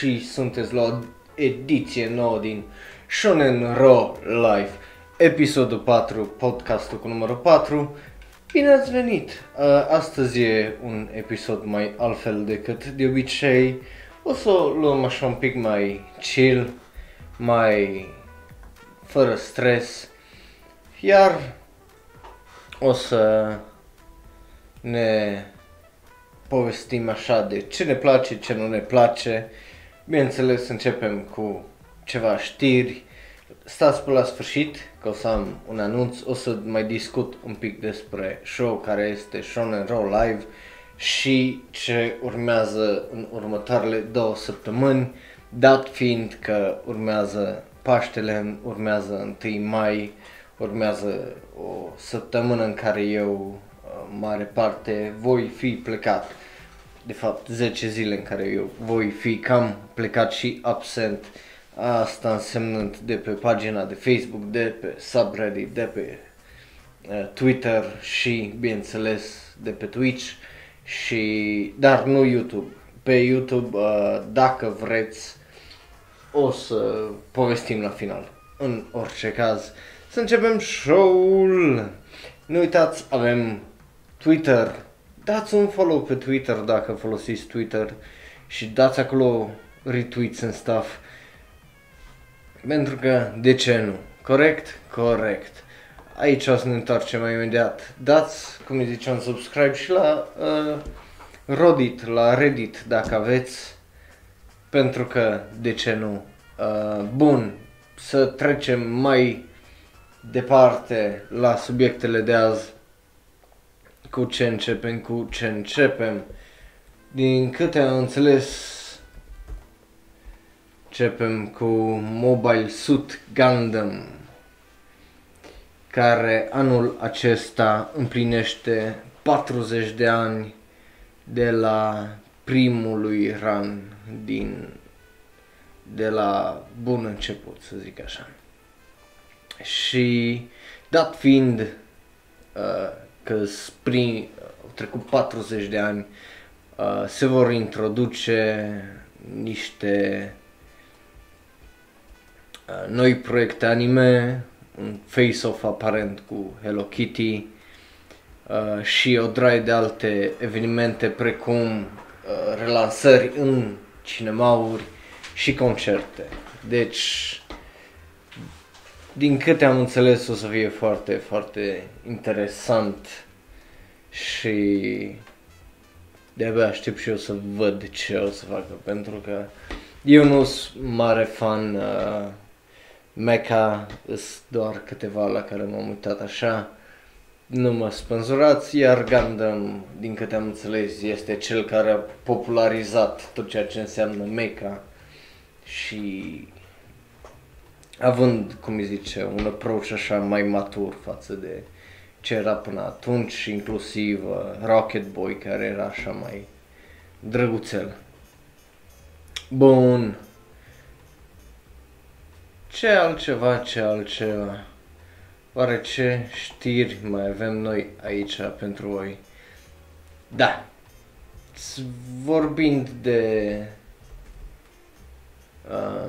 și sunteți la o ediție nouă din Shonen Raw Life, episodul 4, podcastul cu numărul 4. Bine ați venit! Uh, astăzi e un episod mai altfel decât de obicei. O să o luăm așa un pic mai chill, mai fără stres, iar o să ne povestim așa de ce ne place, ce nu ne place. Bineînțeles, începem cu ceva știri. Stați pe la sfârșit, că o să am un anunț, o să mai discut un pic despre show care este Shonen Raw Live și ce urmează în următoarele două săptămâni, dat fiind că urmează Paștele, urmează 1 mai, urmează o săptămână în care eu mare parte voi fi plecat. De fapt, 10 zile în care eu voi fi cam plecat și absent. Asta însemnând de pe pagina de Facebook, de pe subreddit, de pe uh, Twitter și, bineînțeles, de pe Twitch și dar nu YouTube. Pe YouTube, uh, dacă vreți, o să povestim la final. În orice caz, să începem show-ul. Nu uitați, avem Twitter, dați un follow pe Twitter dacă folosiți Twitter și dați acolo retweets and stuff. Pentru că, de ce nu? Corect? Corect. Aici o să ne întoarcem mai imediat. Dați, cum îi ziceam, subscribe și la uh, Reddit, la Reddit dacă aveți. Pentru că, de ce nu? Uh, bun, să trecem mai departe la subiectele de azi cu ce începem, cu ce începem. Din câte am înțeles, începem cu Mobile Suit Gundam, care anul acesta împlinește 40 de ani de la primului run din de la bun început, să zic așa. Și dat fiind uh, că sprin, au trecut 40 de ani, uh, se vor introduce niște uh, noi proiecte anime, un face-off aparent cu Hello Kitty uh, și o draie de alte evenimente precum uh, relansări în cinemauri și concerte. Deci, din câte am înțeles, o să fie foarte, foarte interesant și de-abia aștept și eu să văd ce o să facă, pentru că eu nu sunt mare fan uh, Mecha, sunt doar câteva la care m-am uitat așa, nu mă spânzurați, iar Gundam, din câte am înțeles, este cel care a popularizat tot ceea ce înseamnă Mecha și având, cum îi zice, un approach așa mai matur față de ce era până atunci, inclusiv uh, Rocket Boy, care era așa mai drăguțel. Bun. Ce altceva, ce altceva? Oare ce știri mai avem noi aici pentru voi? Da. Vorbind de uh,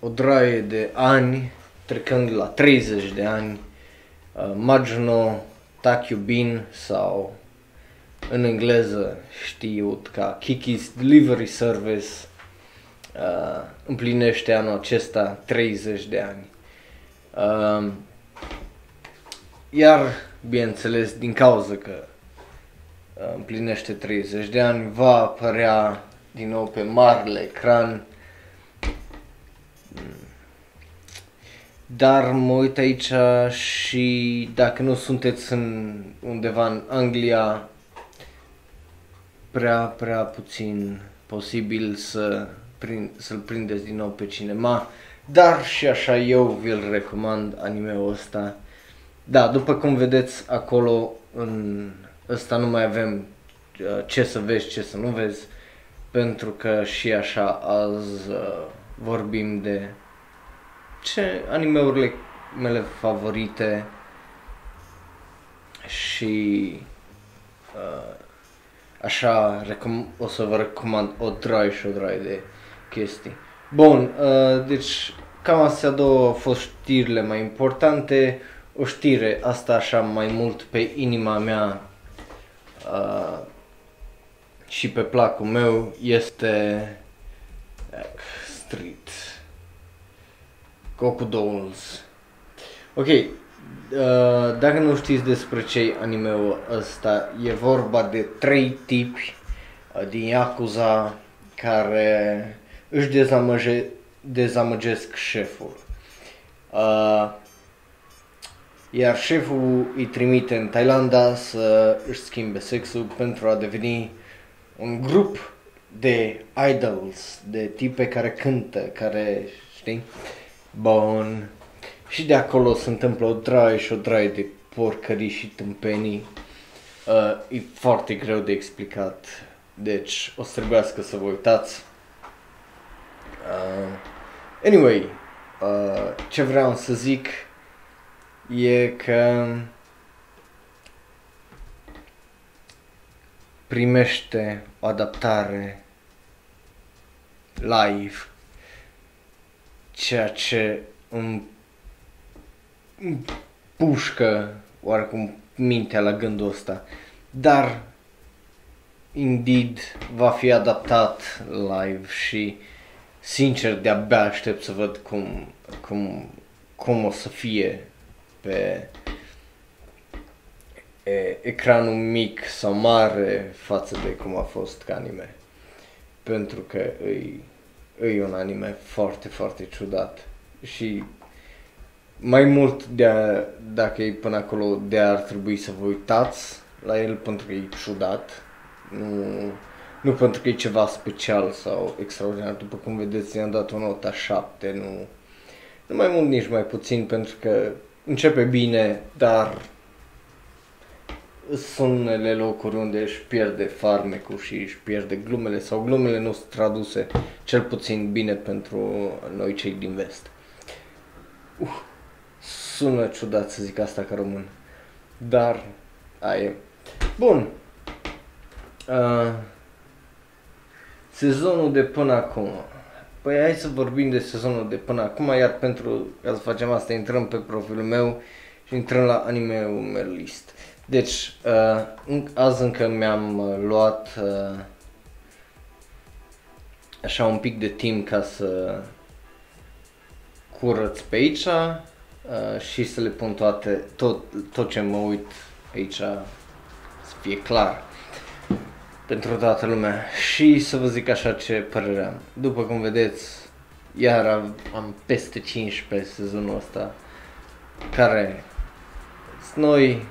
o draie de ani, trecând la 30 de ani, uh, Majuno Takyubin sau în engleză știut ca Kiki's Delivery Service uh, împlinește anul acesta 30 de ani. Uh, iar, bineînțeles, din cauza că uh, împlinește 30 de ani, va apărea din nou pe marele ecran Dar mă uit aici și dacă nu sunteți în undeva în Anglia, prea, prea puțin posibil să prin, să-l prindeți din nou pe cinema. Dar și așa eu vi-l recomand animeul ăsta. Da, după cum vedeți acolo, în ăsta nu mai avem uh, ce să vezi, ce să nu vezi, pentru că și așa azi uh, vorbim de ce animeurile mele favorite și uh, așa recom- o să vă recomand o draie și o draie de chestii. Bun, uh, deci cam astea două au fost știrile mai importante. O știre, asta așa mai mult pe inima mea uh, și pe placul meu este uh, Street Goku Dolls. Ok, uh, dacă nu știți despre ce anime-ul ăsta, e vorba de trei tipi uh, din Yakuza care își dezamăge, dezamăgesc șeful. Uh, iar șeful îi trimite în Thailanda să își schimbe sexul pentru a deveni un grup de idols, de tipe care cântă, care, știi, bun. Și de acolo se întâmplă o draie și o draie de porcării și tâmpenii. Uh, e foarte greu de explicat, deci o să trebuiască să vă uitați. Uh, anyway, uh, ce vreau să zic e că primește o adaptare live, ceea ce îmi îmi pușcă oarecum mintea la gândul ăsta. Dar Indeed va fi adaptat live și sincer de-abia aștept să văd cum, cum, cum o să fie pe e, ecranul mic sau mare față de cum a fost ca anime. Pentru că e, e un anime foarte, foarte ciudat și mai mult de a, dacă e până acolo, de ar trebui să vă uitați la el pentru că e ciudat, nu, nu pentru că e ceva special sau extraordinar. După cum vedeți, i-am dat o notă 7, nu, nu mai mult, nici mai puțin, pentru că începe bine, dar sunt unele locuri unde își pierde farmecul și își pierde glumele sau glumele nu sunt traduse cel puțin bine pentru noi cei din vest. Uh sună ciudat să zic asta ca român. Dar, aia e. Bun. Uh, sezonul de până acum. Păi hai să vorbim de sezonul de până acum, iar pentru ca să facem asta intrăm pe profilul meu și intrăm la anime-ul meu list. Deci, uh, azi încă mi-am uh, luat uh, așa un pic de timp ca să curăț pe aici uh, și să le pun toate, tot, tot ce mă uit aici să fie clar pentru toată lumea și să vă zic așa ce părere am. După cum vedeți, iar am, am peste 15 sezonul ăsta care sunt noi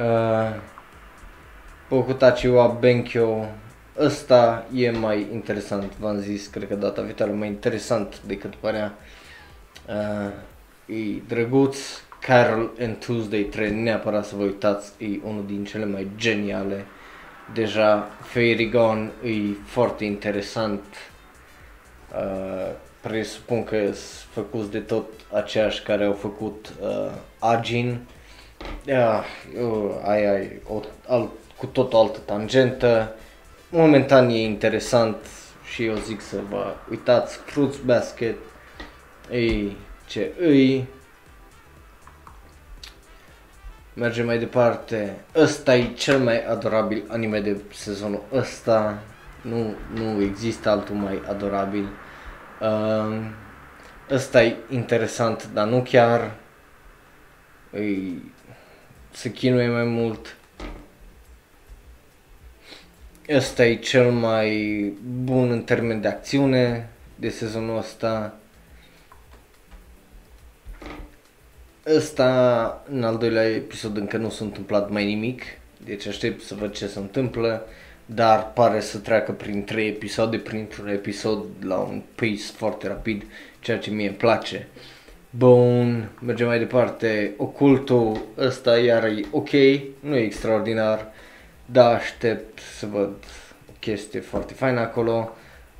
uh, Pokutachi wa Benkyo ăsta e mai interesant, v-am zis, cred că data viitoare mai interesant decât părea uh, e drăguț, Carol and Tuesday trebuie neapărat să vă uitați, e unul din cele mai geniale. Deja Fairy Gone e foarte interesant, uh, presupun că sunt făcuți de tot aceiași care au făcut uh, Agin. Uh, uh, ai, ai, o, alt, cu tot o altă tangentă. Momentan e interesant și eu zic să vă uitați Fruits Basket. E ce îi. Mergem mai departe. Ăsta e cel mai adorabil anime de sezonul ăsta. Nu, nu există altul mai adorabil. Uh, ăsta e interesant, dar nu chiar. Îi, se chinuie mai mult. Ăsta e cel mai bun în termen de acțiune de sezonul ăsta. Ăsta, în al doilea episod, încă nu s-a întâmplat mai nimic, deci aștept să văd ce se întâmplă, dar pare să treacă prin trei episoade, printr-un episod la un pace foarte rapid, ceea ce mie îmi place. Bun, mergem mai departe. Ocultul ăsta iar e ok, nu e extraordinar, dar aștept să văd o chestie foarte faină acolo.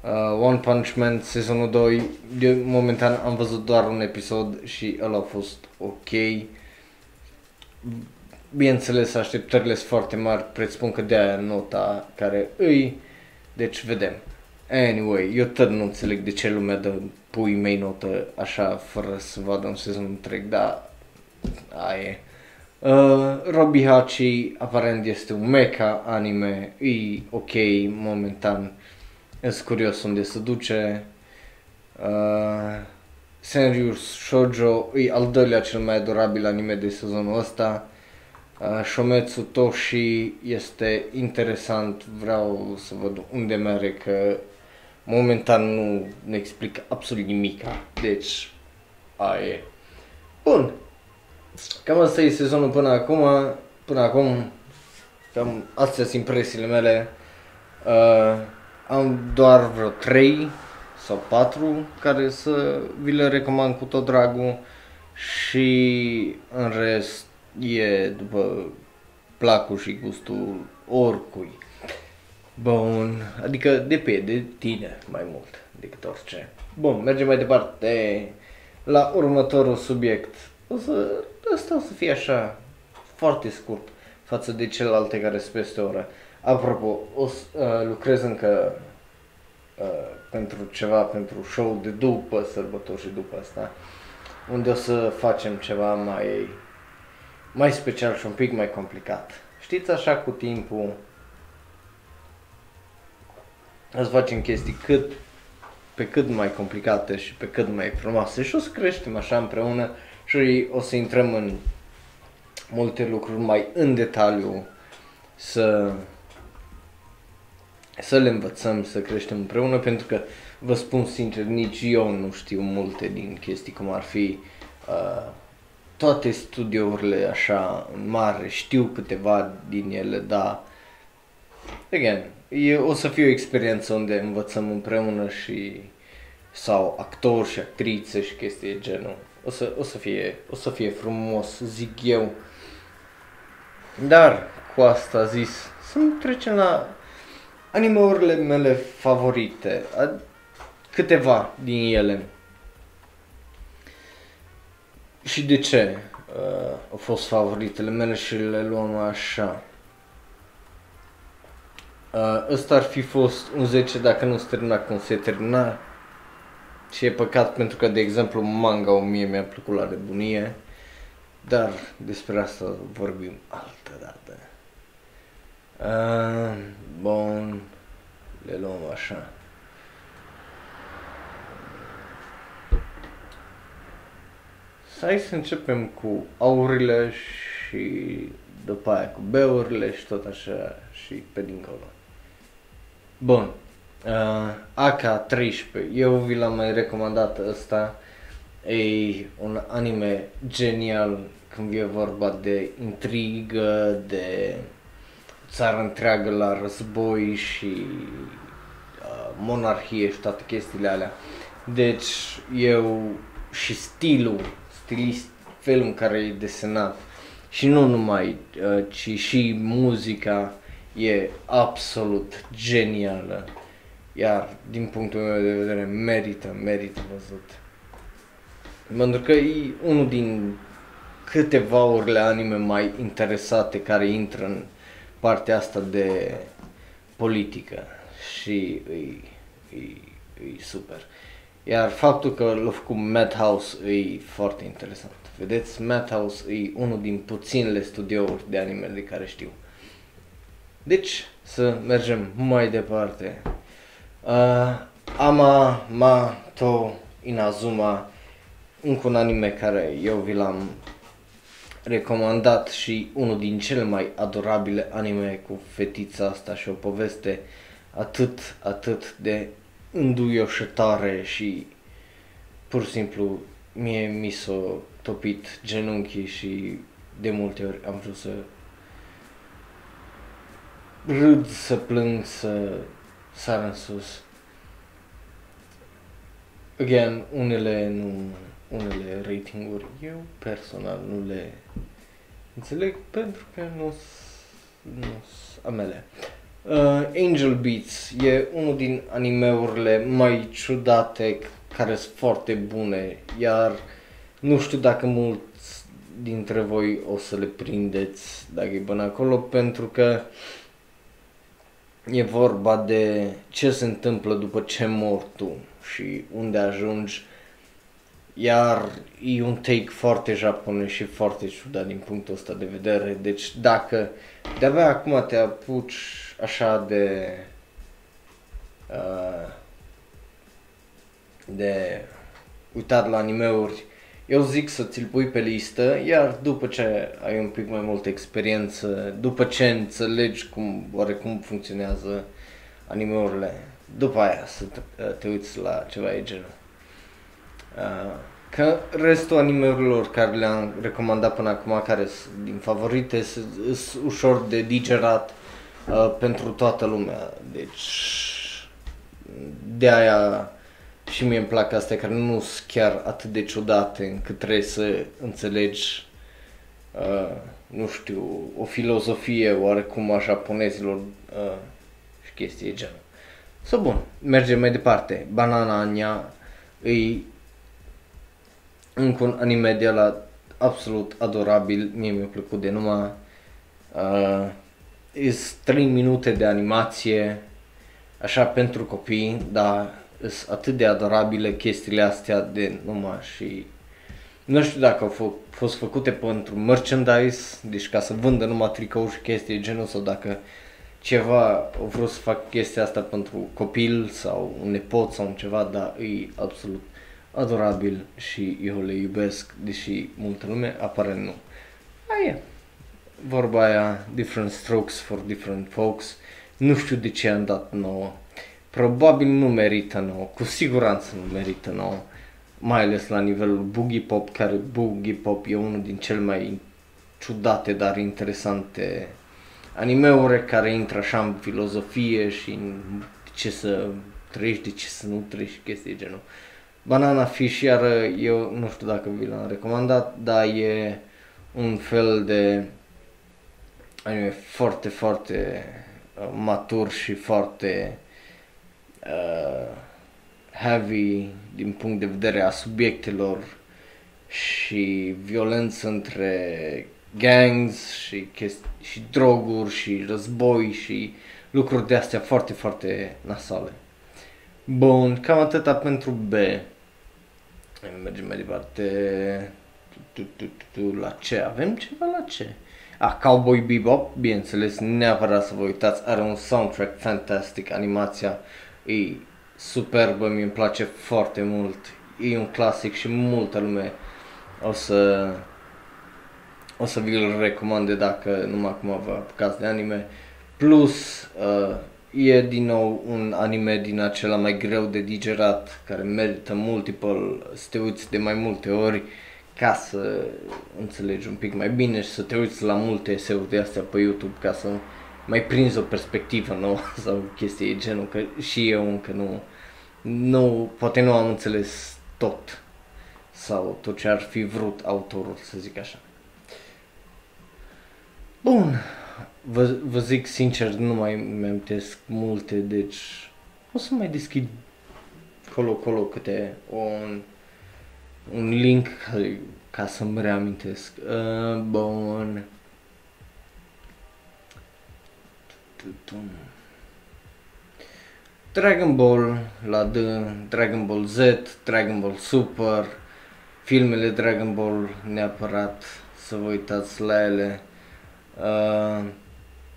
Uh, One Punch Man sezonul 2, de momentan am văzut doar un episod și ăla a fost ok. bineînțeles, așteptările sunt foarte mari, presupun că de-aia nota care îi, deci vedem. Anyway, eu tot nu înțeleg de ce lumea dă pui mei notă așa, fără să vadă un sezon întreg, dar aia e. Uh, Robbie Hachi aparent este un mecha anime, e ok momentan, sunt curios unde se duce. Uh, Senryus Shoujo e al doilea cel mai adorabil anime de sezonul ăsta. Uh, Shometsu Toshi este interesant, vreau să văd unde merge, că momentan nu ne explică absolut nimic. Deci, aia e. Bun. Cam asta e sezonul până acum. Până acum, cam astea sunt impresiile mele. Uh, am doar vreo 3 sau 4 care să vi le recomand cu tot dragul și în rest e după placul și gustul oricui. Bun, adică depinde de tine mai mult decât orice. Bun, mergem mai departe la următorul subiect. O să, asta o să fie așa, foarte scurt față de celelalte care sunt peste oră. Apropo, o să, uh, lucrez încă uh, pentru ceva, pentru show de după sărbători și după asta, unde o să facem ceva mai, mai special și un pic mai complicat. Știți așa cu timpul, o să facem chestii cât pe cât mai complicate și pe cât mai frumoase și o să creștem așa împreună și o să intrăm în multe lucruri mai în detaliu să să le învățăm, să creștem împreună, pentru că vă spun sincer, nici eu nu știu multe din chestii cum ar fi uh, toate studiourile așa mare, știu câteva din ele, dar again, e, o să fie o experiență unde învățăm împreună și sau actori și actrițe și chestii de genul. O să, o să, fie, o să fie frumos, zic eu. Dar, cu asta zis, să trecem la animeurile mele favorite. Câteva din ele. Și de ce uh, au fost favoritele mele și le luăm așa. Uh, ăsta ar fi fost un 10 dacă nu se termina cum se termina. Și e păcat pentru că, de exemplu, manga o mie mi-a plăcut la rebunie. Dar despre asta vorbim altă dată. Uh, bun, le luăm așa. Hai să începem cu aurile și după aia cu beurile și tot așa și pe dincolo. Bun. Uh, AK-13. Eu vi l-am mai recomandat ăsta. E un anime genial când vine vorba de intrigă, de țară întreagă la război și uh, monarhie și toate chestiile alea. Deci eu și stilul, stilist, felul în care e desenat și nu numai, uh, ci și muzica e absolut genială. Iar din punctul meu de vedere merită, merită văzut. Pentru că e unul din câteva urile anime mai interesate care intră în partea asta de politică și e, e, e super. Iar faptul că l-a făcut Madhouse e foarte interesant. Vedeți, Madhouse e unul din puținele studiouri de anime de care știu. Deci, să mergem mai departe. Uh, Ama Ma To Inazuma, încă un anime care eu vi l-am recomandat și unul din cele mai adorabile anime cu fetița asta și o poveste atât, atât de înduioșătare și pur și simplu mie mi s-a topit genunchii și de multe ori am vrut să râd, să plâng, să sar în sus. Again, unele nu, unele ratinguri eu personal nu le înțeleg pentru că nu sunt a mele. Uh, Angel Beats e unul din animeurile mai ciudate care sunt foarte bune, iar nu știu dacă mulți dintre voi o să le prindeți dacă e până acolo, pentru că e vorba de ce se întâmplă după ce mor tu și unde ajungi iar e un take foarte japonez și foarte ciudat din punctul ăsta de vedere. Deci dacă de-abia acum te apuci așa de uh, de uitat la animeuri, eu zic să ți-l pui pe listă, iar după ce ai un pic mai multă experiență, după ce înțelegi cum, oarecum funcționează animeurile, după aia să te, te uiți la ceva de genul. Uh, că restul animeurilor care le-am recomandat până acum, care sunt din favorite, sunt ușor de digerat uh, pentru toată lumea. Deci, de aia și mie îmi plac astea care nu sunt chiar atât de ciudate încât trebuie să înțelegi, uh, nu știu, o filozofie oarecum a japonezilor uh, și chestii de genul. So, bun, mergem mai departe. Banana Anya îi încă un anime de la absolut adorabil, mie mi-a plăcut de numai uh, is 3 minute de animație așa pentru copii, dar sunt atât de adorabile chestiile astea de numai și nu știu dacă au f- fost făcute pentru merchandise, deci ca să vândă numai tricouri și chestii de genul sau dacă ceva au vrut să fac chestia asta pentru copil sau un nepot sau un ceva, dar e absolut adorabil și eu le iubesc, deși multă lume apare nu. Aia vorba aia, different strokes for different folks. Nu știu de ce am dat nouă. Probabil nu merită nouă, cu siguranță nu merită nouă. Mai ales la nivelul Boogie Pop, care Boogie Pop e unul din cele mai ciudate, dar interesante animeuri care intră așa în filozofie și în ce să trăiești, de ce să nu trăiești, chestii genul. Banana Fish, iar eu nu știu dacă vi l-am recomandat, dar e un fel de anime foarte, foarte uh, matur și foarte uh, heavy din punct de vedere a subiectelor și violență între gangs și, chesti- și droguri și război și lucruri de astea foarte, foarte nasale. Bun, cam atâta pentru B. Mergem mai departe. Tu, tu, tu, tu, la ce? Avem ceva la ce? Ah, Cowboy Bebop, bineînțeles, neapărat să vă uitați, are un soundtrack fantastic, animația e superbă, mi îmi place foarte mult, e un clasic și multă lume o să o să vi-l recomande dacă numai acum vă apucați de anime. Plus, uh, e din nou un anime din acela mai greu de digerat, care merită multiple, să te uiți de mai multe ori ca să înțelegi un pic mai bine și să te uiți la multe eseuri de astea pe YouTube ca să mai prinzi o perspectivă nouă sau chestii de genul, că și eu încă nu, nu, poate nu am înțeles tot sau tot ce ar fi vrut autorul, să zic așa. Bun, vă, vă zic sincer, nu mai mi-am multe, deci o să mai deschid colo-colo câte un, un link ca să-mi reamintesc. Uh, bun. Dragon Ball la D, Dragon Ball Z, Dragon Ball Super, filmele Dragon Ball neapărat să vă uitați la ele. Uh,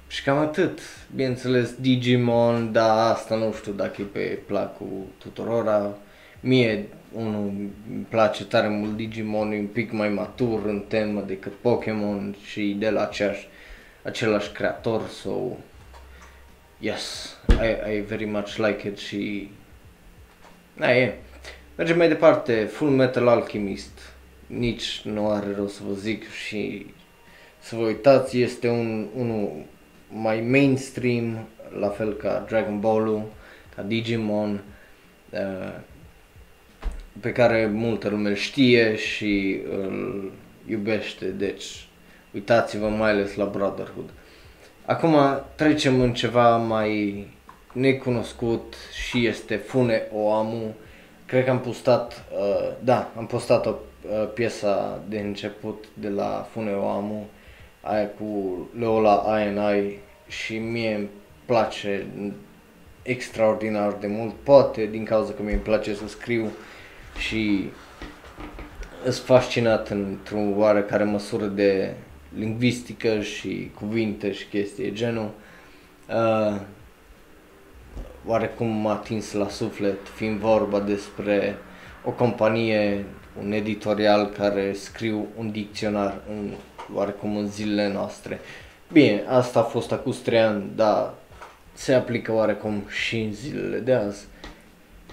și cam atât. Bineînțeles, Digimon, da, asta nu știu dacă e pe placul tuturora. Mie, unul, îmi place tare mult Digimon, e un pic mai matur în temă decât Pokémon și de la aceeași, același creator, so, yes, I, I very much like it și, da, e. Mergem mai departe, Full Metal Alchemist, nici nu are rău să vă zic și să vă uitați, este un, unul mai mainstream, la fel ca Dragon Ball-ul, ca Digimon, uh, pe care multă lume îl știe și îl iubește, deci uitați-vă mai ales la Brotherhood. Acum trecem în ceva mai necunoscut și este Fune Oamu. Cred că am postat, uh, da, am postat-o uh, piesa de început de la Funeo Amu, aia cu Leola I și mie îmi place extraordinar de mult, poate din cauza că mie îmi place să scriu și sunt fascinat într-o oarecare măsură de lingvistică și cuvinte și chestii genul. Uh, oarecum m-a atins la suflet, fiind vorba despre o companie, un editorial care scriu un dicționar în, oarecum în zilele noastre. Bine, asta a fost acum 3 ani, dar se aplică oarecum și în zilele de azi.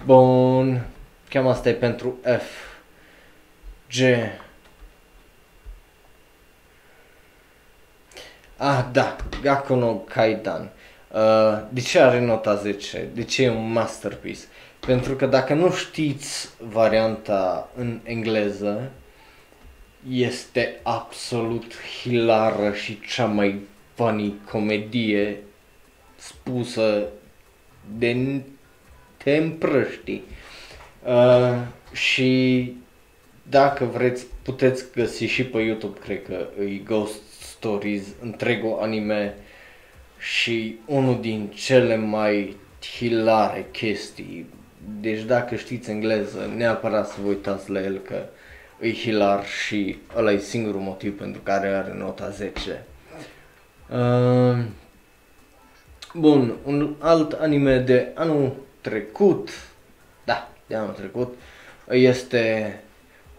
Bun, cam asta e pentru F. G. Ah, da, Gakono Kaidan. Uh, de ce are nota 10? De ce e un masterpiece? Pentru că dacă nu știți varianta în engleză, este absolut hilară și cea mai funny comedie spusă de te împrăști. Uh, și dacă vreți, puteți găsi și pe YouTube, cred că e Ghost Stories, întregul anime și unul din cele mai hilare chestii. Deci dacă știți engleză, neapărat să vă uitați la el că e hilar și ăla e singurul motiv pentru care are nota 10. Uh, bun, un alt anime de anul trecut, da, de anul trecut, este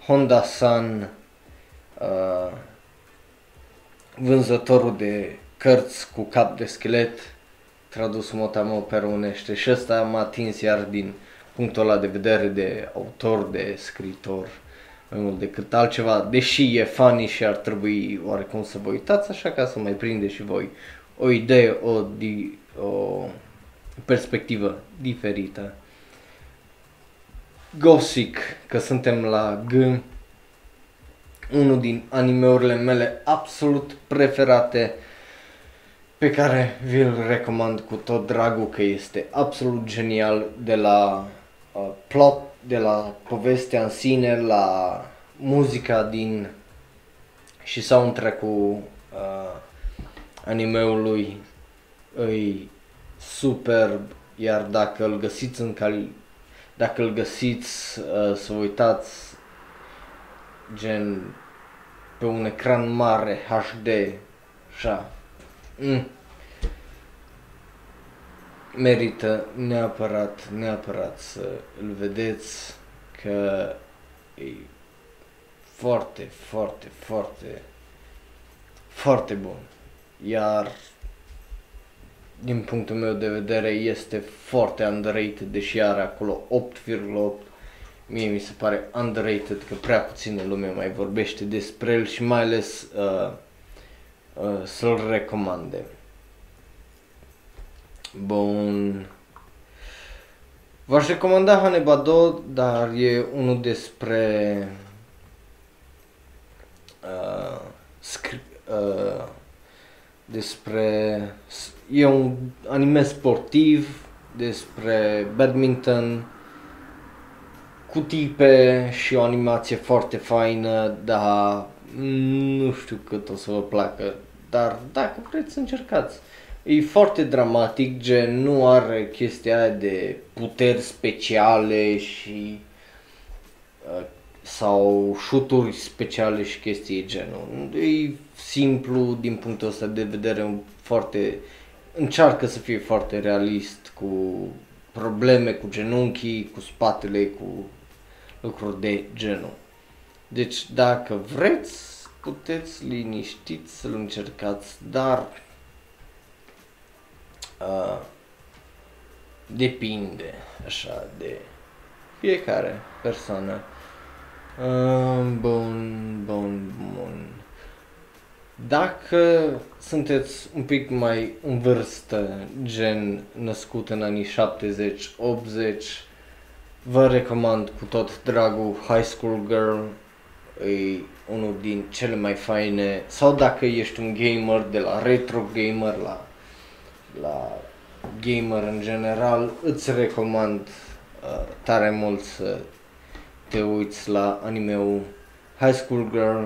Honda San, uh, vânzătorul de cărți cu cap de schelet, tradus motamo pe românește și ăsta m-a atins iar din punctul ăla de vedere de autor, de scritor, mai mult decât altceva, deși e funny și ar trebui oarecum să vă uitați, așa ca să mai prinde și voi o idee, o, di, o perspectivă diferită. Gothic, că suntem la G, unul din animeurile mele absolut preferate pe care vi-l recomand cu tot dragul că este absolut genial de la uh, plot, de la povestea în sine, la muzica din și soundtrack-ul uh, animeului. Îi superb, iar dacă îl găsiți în cali dacă îl găsiți uh, să uitați gen pe un ecran mare HD, așa, mm. merită neapărat, neapărat să îl vedeți că e foarte, foarte, foarte, foarte bun. Iar din punctul meu de vedere este foarte underrated, deși are acolo 8,8 mie mi se pare underrated că prea puțină lume mai vorbește despre el și mai ales uh, uh, să-l recomande. Bun. V-aș recomanda Hanebado, dar e unul despre uh, scri- uh, despre e un anime sportiv despre badminton cu tipe și o animație foarte faină, dar nu știu cât o să vă placă, dar dacă vreți să încercați. E foarte dramatic, gen nu are chestia aia de puteri speciale și uh, sau șuturi speciale și chestii genul. E simplu din punctul ăsta de vedere foarte încearcă să fie foarte realist cu probleme cu genunchii, cu spatele, cu lucruri de genul. Deci dacă vreți, puteți liniștiți să-l încercați, dar uh, depinde așa de fiecare persoană. Uh, bun, bun, bun. Dacă sunteți un pic mai în vârstă, gen născut în anii 70-80, Vă recomand cu tot dragul High School Girl, e unul din cele mai faine, sau dacă ești un gamer de la retro gamer la, la gamer în general, îți recomand uh, tare mult să te uiți la animeul High School Girl.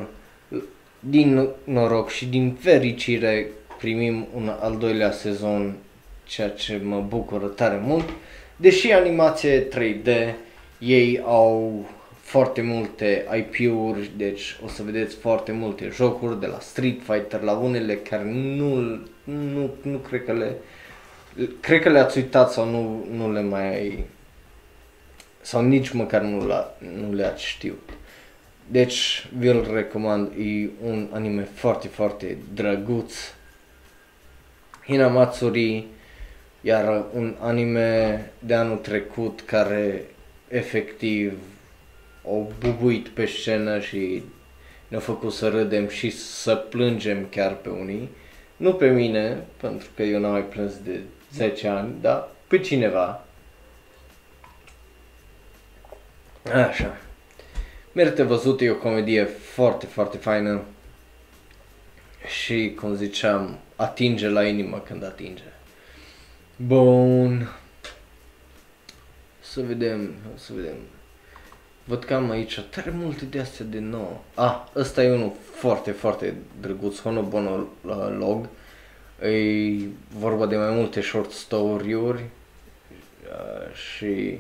Din noroc și din fericire primim un al doilea sezon, ceea ce mă bucură tare mult. Deși animație 3D, ei au foarte multe IP-uri, deci o să vedeți foarte multe jocuri de la Street Fighter la unele care nu, nu, nu cred că le cred că le-ați uitat sau nu, nu le mai sau nici măcar nu, la, nu le-ați știut. Deci vi-l recomand, e un anime foarte, foarte drăguț. Hinamatsuri, iar un anime de anul trecut care efectiv o bubuit pe scenă și ne-a făcut să râdem și să plângem chiar pe unii. Nu pe mine, pentru că eu n-am mai plâns de 10 ani, dar pe cineva. Așa. Merită văzut, e o comedie foarte, foarte faină și, cum ziceam, atinge la inimă când atinge. Bun. Să vedem, să vedem. Văd că am aici tare multe de astea de nou. Ah, ăsta e unul foarte, foarte drăguț, Honobono uh, Log. E vorba de mai multe short story-uri uh, și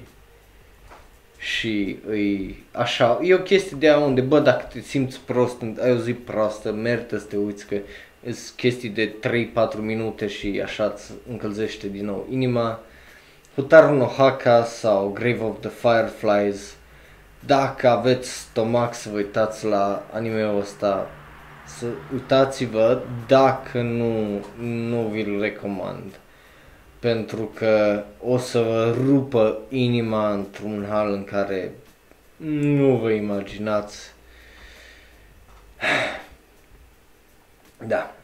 și e așa, e o chestie de a unde, bă, dacă te simți prost, ai o zi proastă, merită să te uiți că sunt chestii de 3-4 minute și așa îți încălzește din nou inima. Hutaru no Haka sau Grave of the Fireflies, dacă aveți stomac să vă uitați la anime-ul ăsta, să uitați-vă, dacă nu, nu vi-l recomand. Pentru că o să vă rupă inima într-un hal în care nu vă imaginați. Da,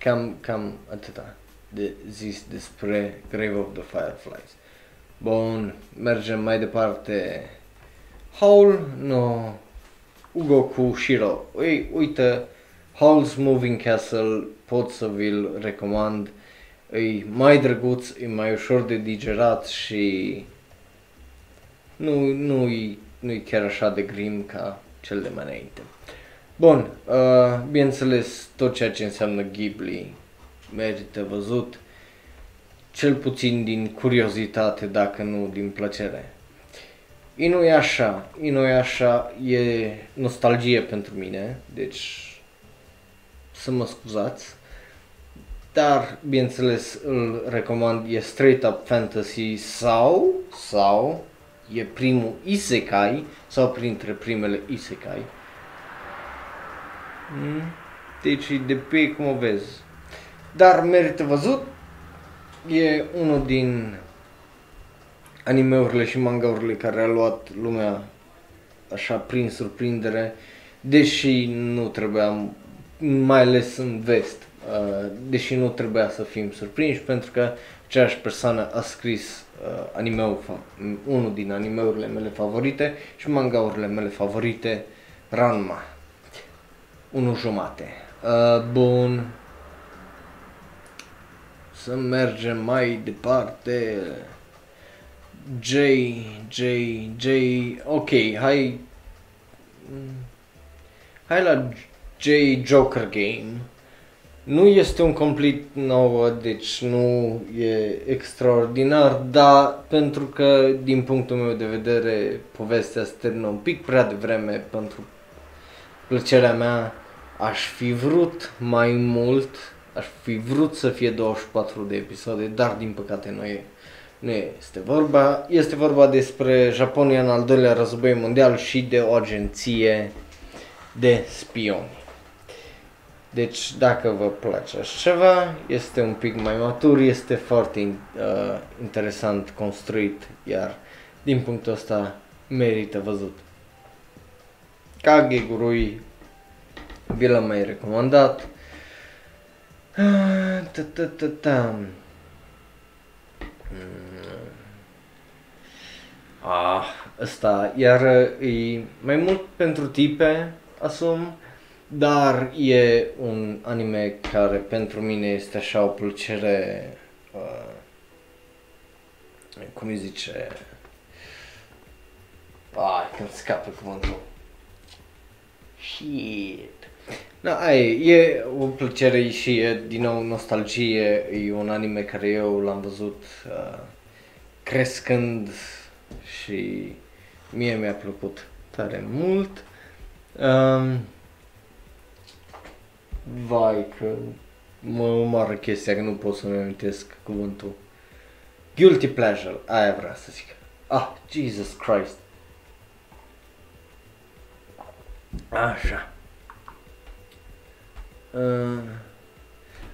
cam, cam atâta de zis despre Grave of the Fireflies. Bun, mergem mai departe. Howl, no, Ugoku Shiro. Ui, uite, Howl's Moving Castle pot să vi-l recomand. E mai drăguț, e mai ușor de digerat și nu, nu-i, nu-i chiar așa de grim ca cel de mai înainte. Bun, uh, bineînțeles, tot ceea ce înseamnă Ghibli merită văzut, cel puțin din curiozitate, dacă nu din plăcere. Inuyasha, Inuyasha e nostalgie pentru mine, deci să mă scuzați. Dar, bineînțeles, îl recomand, e straight up fantasy sau, sau, e primul isekai sau printre primele isekai. Mm? Deci de pe cum o vezi. Dar merită văzut. E unul din animeurile și mangaurile care a luat lumea așa prin surprindere, deși nu trebuia, mai ales în vest, uh, deși nu trebuia să fim surprinși pentru că aceeași persoană a scris uh, animeul, unul din animeurile mele favorite și mangaurile mele favorite, Ranma. Unul jumate. Uh, bun. Să mergem mai departe. J, J, J, ok, hai, hai la J Joker Game. Nu este un complet nou, deci nu e extraordinar, dar pentru că din punctul meu de vedere povestea se termină un pic prea devreme pentru plăcerea mea, aș fi vrut mai mult, aș fi vrut să fie 24 de episoade, dar din păcate nu e. Nu este vorba. Este vorba despre Japonia în al doilea război mondial și de o agenție de spioni. Deci dacă vă place așa ceva, este un pic mai matur, este foarte uh, interesant construit, iar din punctul ăsta merită văzut. Kagegurui vi l-am mai recomandat. Ah, Ah, ăsta, iar e mai mult pentru tipe, asum, dar e un anime care pentru mine este așa o plăcere, uh, cum îi zice, ah, când scapă cuvântul. Shit. Da, aia e, e o plăcere și e din nou nostalgie, e un anime care eu l-am văzut uh, crescând și mie mi-a plăcut tare mult. Um, vai că mă omoară chestia că nu pot să-mi amintesc cuvântul. Guilty pleasure, aia vreau să zic. Ah, Jesus Christ. Așa. Uh,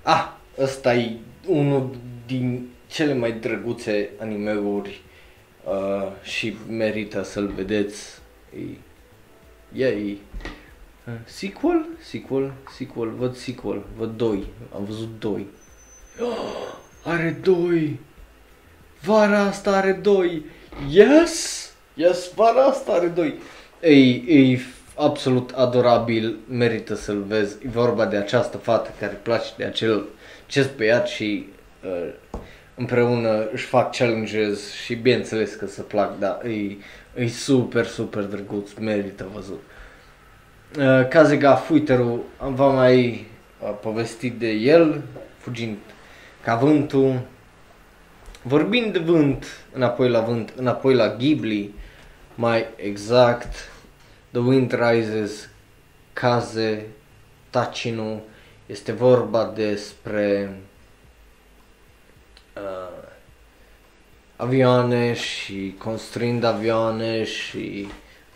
ah, ăsta e unul din cele mai drăguțe animeuri uh, și merită să-l vedeți. E, e, e uh, sequel? Sequel? Sequel, văd sequel, văd doi, am văzut doi. Oh, are doi! Vara asta are doi! Yes! Yes, vara asta are doi! Ei, ei absolut adorabil, merită să-l vezi. E vorba de această fată care îi place de acel acest băiat și uh, împreună își fac challenges și bineînțeles că se plac, dar e, e super, super drăguț, merită văzut. Uh, Kazega Fuiteru, am v-am mai uh, povestit de el, fugind ca vântul, vorbind de vânt, înapoi la vânt, înapoi la Ghibli, mai exact, The Wind Rises, Kaze, Tachino, este vorba despre uh, avioane și construind avioane și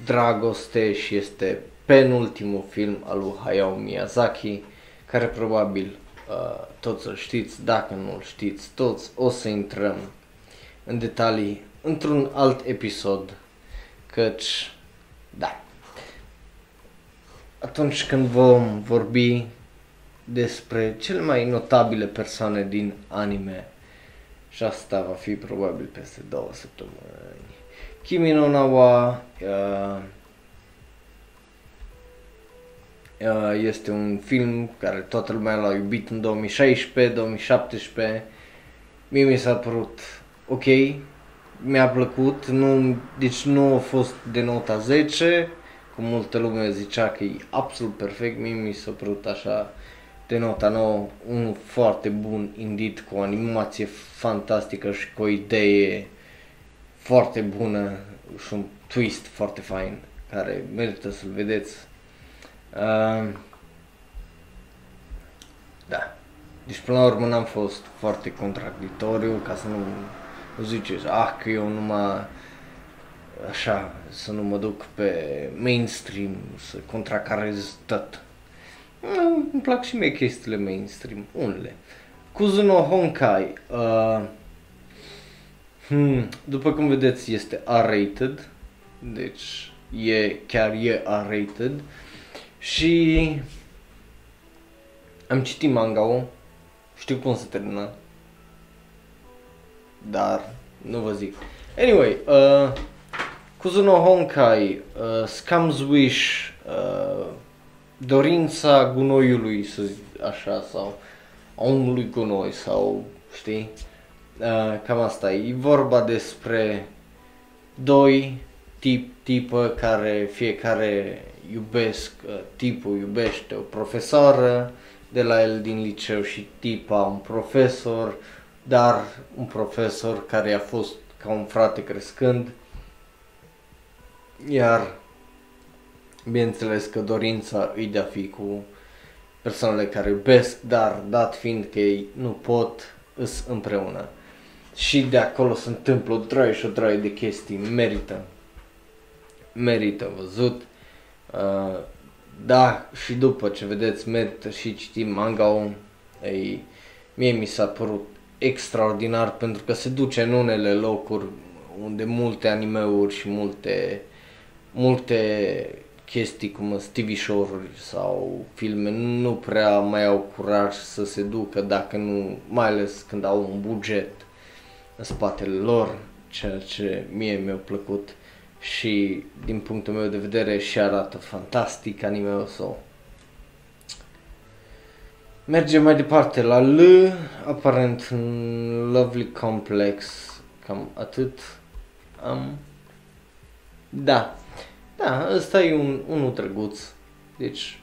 dragoste și este penultimul film al lui Hayao Miyazaki, care probabil uh, toți îl știți, dacă nu îl știți toți, o să intrăm în detalii într-un alt episod, căci, da, atunci când vom vorbi despre cele mai notabile persoane din anime, și asta va fi probabil peste două săptămâni. Kimi no Nawa uh, uh, este un film care toată lumea l-a iubit în 2016-2017. Mie mi s-a părut ok, mi-a plăcut, nu, deci nu a fost de nota 10, cum multă lume zicea că e absolut perfect, mie mi s-a părut așa de nota 9, unul foarte bun, indit, cu o animație fantastică și cu o idee foarte bună și un twist foarte fain, care merită să-l vedeți. Uh, da. Deci până la urmă n-am fost foarte contradictoriu ca să nu, nu ziceți, ah, că eu numai așa, să nu mă duc pe mainstream, să contracarez tot. Îmi plac și mie chestiile mainstream, unele. Kuzuno Honkai, uh, hmm, după cum vedeți, este R-rated, deci e, chiar e R-rated și am citit manga-ul, știu cum se termină, dar nu vă zic. Anyway, uh, Kuzuno Honkai, uh, Scum's Wish, uh, dorința gunoiului, să zic așa, sau a omului gunoi, sau știi, uh, cam asta e. E vorba despre doi tip, tipă care fiecare iubesc, uh, tipul iubește o profesoară de la el din liceu și tipa un profesor, dar un profesor care a fost ca un frate crescând iar, bineînțeles că dorința îi de a fi cu persoanele care iubesc, dar dat fiind că ei nu pot, îs împreună. Și de acolo se întâmplă o droaie și o droaie de chestii, merită. Merită văzut. Uh, da, și după ce vedeți, merită și citim manga-ul. Ei, mie mi s-a părut extraordinar pentru că se duce în unele locuri unde multe animeuri și multe multe chestii cum TV show-uri sau filme nu prea mai au curaj să se ducă dacă nu, mai ales când au un buget în spatele lor, ceea ce mie mi-a plăcut și din punctul meu de vedere și arată fantastic anime-ul sau Mergem mai departe la L, aparent în Lovely Complex, cam atât am. Da, da, ăsta e un, unul drăguț. Deci,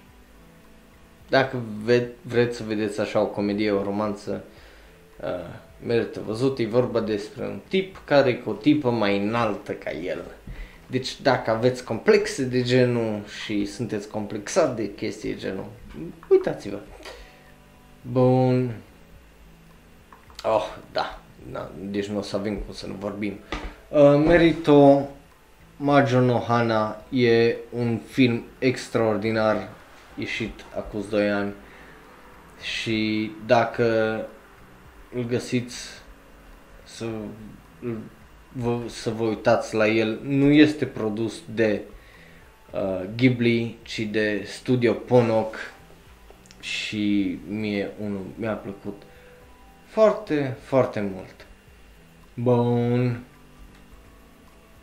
dacă ve- vreți să vedeți așa o comedie, o romanță, uh, merită văzut. E vorba despre un tip care e cu o tipă mai înaltă ca el. Deci dacă aveți complexe de genul și sunteți complexat de chestii de genul, uitați-vă. Bun. Oh, da. da. Deci nu o să avem cum să nu vorbim. Uh, Merito Majo no Hana e un film extraordinar ieșit acum 2 ani și dacă îl găsiți să, vă, să vă uitați la el, nu este produs de uh, Ghibli, ci de Studio Ponok și mie unul mi-a plăcut foarte, foarte mult. Bun.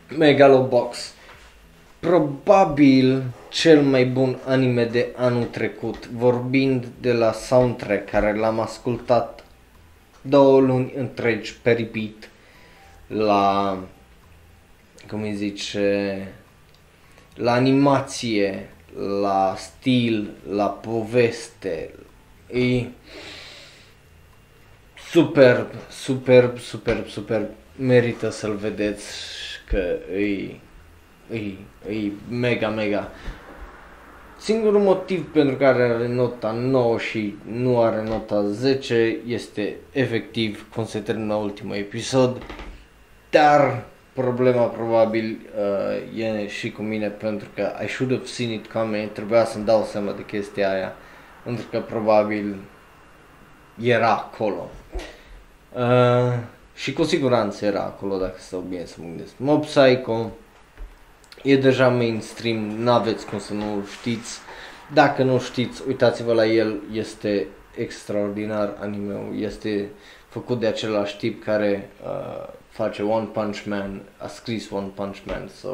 Megalobox. Probabil cel mai bun anime de anul trecut, vorbind de la soundtrack care l-am ascultat două luni întregi pe repeat la, cum îi zice, la animație, la stil, la poveste. E superb, superb, superb, superb. Merită să-l vedeți că e, e, e mega, mega. Singurul motiv pentru care are nota 9 și nu are nota 10 este efectiv cum se termină ultimul episod, dar problema probabil uh, e și cu mine pentru că I should have seen it coming, trebuia să-mi dau seama de chestia aia, pentru că probabil era acolo. Uh, și cu siguranță era acolo dacă stau bine să mă gândesc. Mob Psycho e deja mainstream, n-aveți cum să nu știți. Dacă nu știți, uitați-vă la el, este extraordinar anime este făcut de același tip care uh, face One Punch Man, a scris One Punch Man, so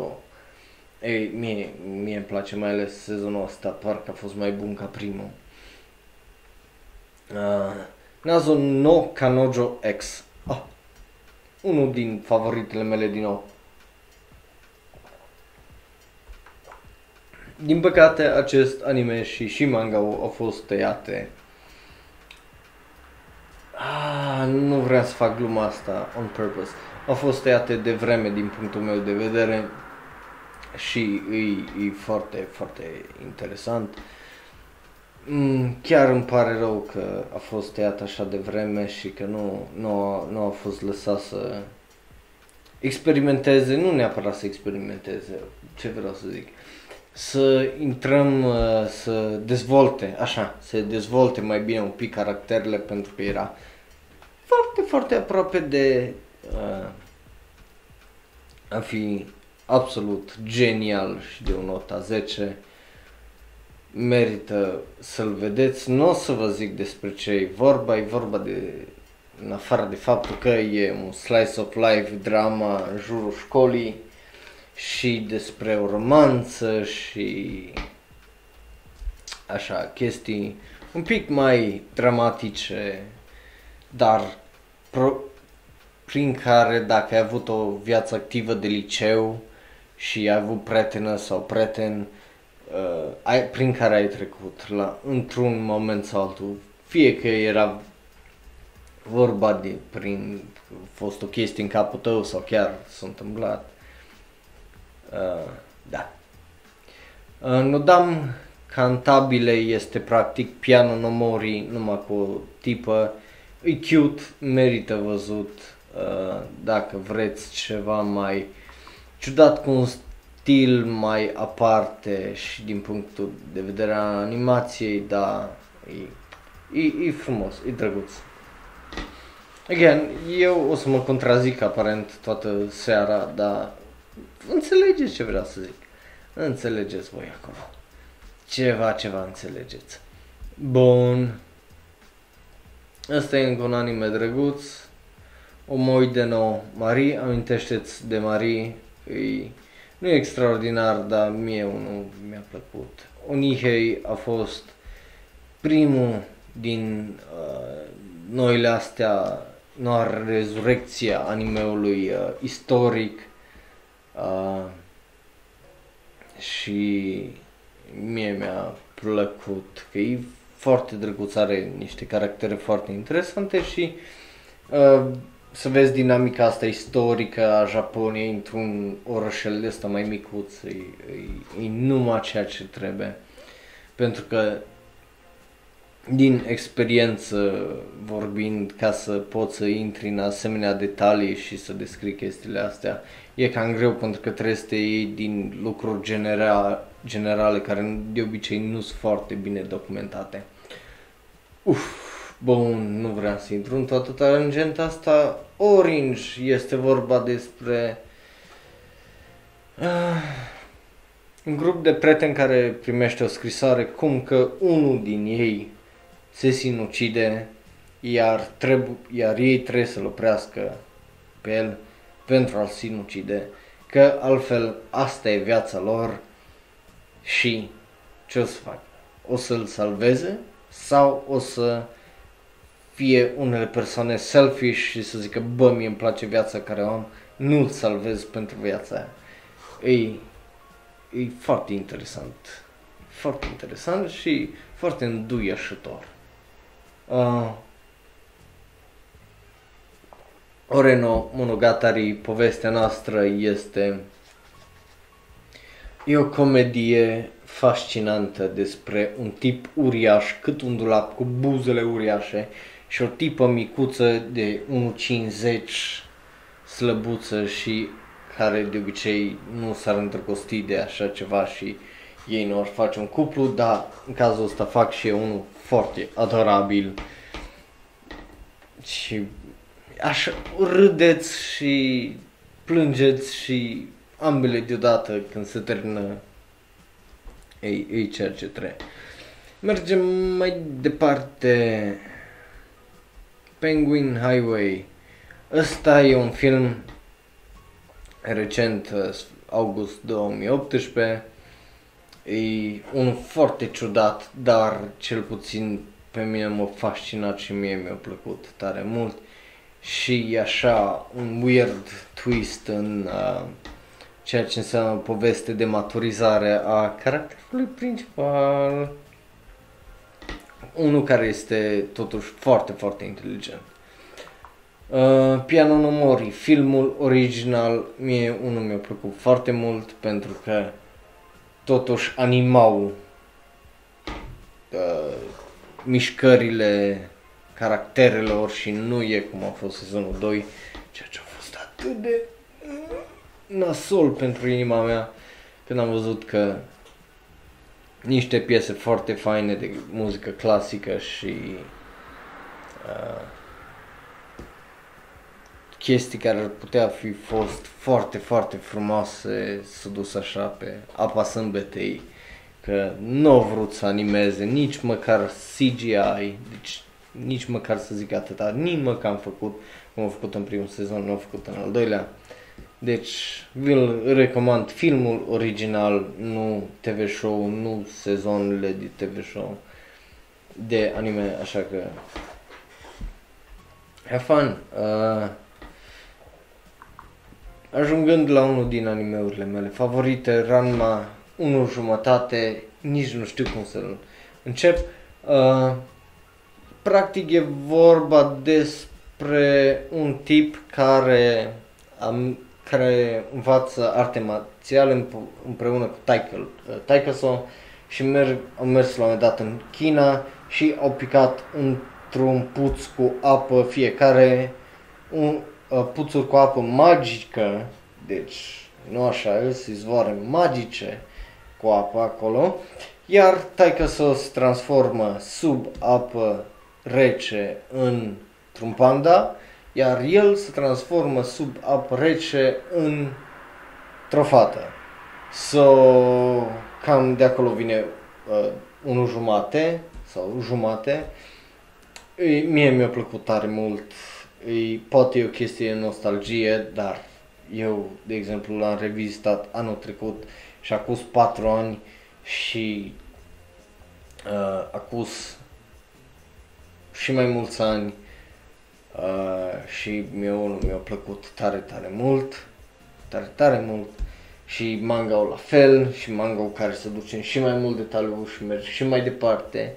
ei, mie, mie îmi place mai ales sezonul ăsta, parcă a fost mai bun ca primul. Uh, Nazo no Kanojo X. Oh, unul din favoritele mele din nou. Din păcate, acest anime și și manga au, au fost tăiate. Ah, nu vreau să fac gluma asta on purpose. Au fost tăiate de vreme din punctul meu de vedere și e, e foarte, foarte interesant. Mm, chiar îmi pare rău că a fost tăiat așa de vreme și că nu, nu, nu a fost lăsat să experimenteze, nu neapărat să experimenteze, ce vreau să zic, să intrăm, uh, să dezvolte, așa, să dezvolte mai bine un pic caracterele pentru că era foarte, foarte aproape de uh, a fi absolut genial și de o nota 10 merită să-l vedeți. Nu o să vă zic despre ce e vorba, e vorba de, în afară de faptul că e un slice of life drama în jurul școlii și despre o romanță și așa, chestii un pic mai dramatice, dar pro, prin care dacă ai avut o viață activă de liceu și ai avut prietenă sau prieten, uh, ai, prin care ai trecut la, într-un moment sau altul, fie că era vorba de prin a fost o chestie în capul tău sau chiar s-a întâmplat. Uh, da. Uh, Nodam Cantabile este practic piano no mori numai cu o tipă. E cute, merită văzut uh, dacă vreți ceva mai ciudat cu un stil mai aparte și din punctul de vedere al animației, da, e, e, e frumos, e drăguț. Again, eu o să mă contrazic aparent toată seara, dar înțelegeți ce vreau să zic. Înțelegeți voi acolo. Ceva, ceva înțelegeți. Bun. Asta e încă un anime drăguț. O moi de nou Marie, amintește-ți de Marie, e nu e extraordinar, dar mie unul mi-a plăcut. Onihei a fost primul din uh, noile astea, noua rezurecție a animeului uh, istoric uh, și mie mi-a plăcut, că e foarte drăguț, are niște caractere foarte interesante și uh, să vezi dinamica asta istorică a Japoniei într-un orășel de ăsta mai micuț, e, e, e numai ceea ce trebuie. Pentru că din experiență vorbind, ca să poți să intri în asemenea detalii și să descrii chestiile astea, e cam greu pentru că trebuie să te iei din lucruri genera- generale care de obicei nu sunt foarte bine documentate. Uf, bun, nu vreau să intru în toată tangenta asta. Orange este vorba despre uh, un grup de prieteni care primește o scrisoare cum că unul din ei se sinucide, iar, trebu- iar ei trebuie să-l oprească pe el pentru a-l sinucide, că altfel asta e viața lor și ce o să fac? O să-l salveze sau o să fie unele persoane selfish și să zică, bă, mie îmi place viața care o am, nu-l salvez pentru viața aia. E, e foarte interesant. Foarte interesant și foarte înduieșător. Uh, Oreno Monogatari, povestea noastră este E o comedie fascinantă despre un tip uriaș, cât un dulap, cu buzele uriașe și o tipă micuță de 1,50 slăbuță și care de obicei nu s-ar îndrăgosti de așa ceva și ei nu ar face un cuplu, dar în cazul ăsta fac și eu unul foarte adorabil și așa râdeți și plângeți și ambele deodată când se termină ei, ei ceea ce trebuie. Mergem mai departe. Penguin Highway. Ăsta e un film recent, august 2018. E un foarte ciudat, dar cel puțin pe mine m-a fascinat și mie mi-a plăcut tare mult. Și e așa un weird twist în uh, ceea ce înseamnă poveste de maturizare a caracterului principal. Unul care este totuși foarte, foarte inteligent. Uh, Piano no Mori, filmul original, mie unul mi-a plăcut foarte mult pentru că totuși animau uh, mișcările caracterelor și nu e cum a fost sezonul 2, ceea ce a fost atât de nasol pentru inima mea când am văzut că niște piese foarte faine de muzică clasică și uh, chestii care ar putea fi fost foarte, foarte frumoase s-a dus așa pe apa sâmbetei că nu au vrut să animeze nici măcar CGI, deci nici măcar să zic atâta, nici măcar am făcut cum au făcut în primul sezon, nu au făcut în al doilea. Deci, vi-l recomand filmul original, nu TV show, nu sezonele de TV show de anime, așa că have fun. Uh, ajungând la unul din animeurile mele favorite, Ranma 1 jumătate, nici nu știu cum să-l încep. Uh, practic e vorba despre un tip care am, care învață arte marțiale împreună cu taică, taică sau și merg, au mers la un moment dat în China și au picat într-un puț cu apă fiecare, un uh, puțuri cu apă magică, deci nu așa, sunt izvoare magice cu apă acolo, iar taică să se transformă sub apă rece într-un panda, iar el se transformă sub apă rece într-o fată. So, cam de acolo vine uh, unul jumate sau jumate. E, mie mi-a plăcut tare mult. E, poate e o chestie de nostalgie, dar eu, de exemplu, l-am revizitat anul trecut și acum 4 ani și uh, acus și mai mulți ani uh, și mie unul mi-a plăcut tare, tare mult, tare, tare mult și manga la fel și manga care se duce în și mai mult detaliu și merge și mai departe,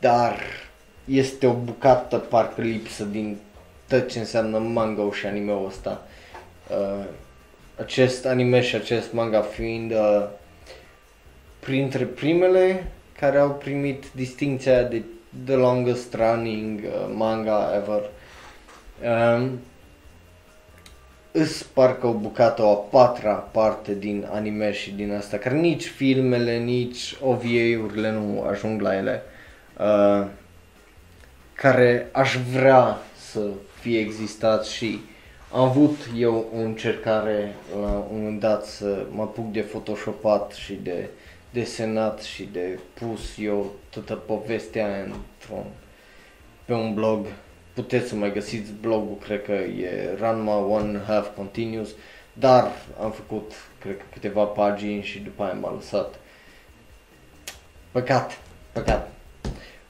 dar este o bucată parcă lipsă din tot ce înseamnă manga și anime-ul ăsta. Uh, acest anime și acest manga fiind uh, printre primele care au primit distinția de the longest running uh, manga ever. Um, îs parcă o bucată o a patra parte din anime și din asta, care nici filmele, nici OVA-urile nu ajung la ele, uh, care aș vrea să fie existat și am avut eu o încercare la un moment dat să mă apuc de photoshopat și de desenat și de pus eu toată povestea într-un, pe un blog puteți să mai găsiți blogul, cred că e Ranma One Half Continuous, dar am făcut, cred că câteva pagini și după aia m-a lăsat. Păcat, păcat.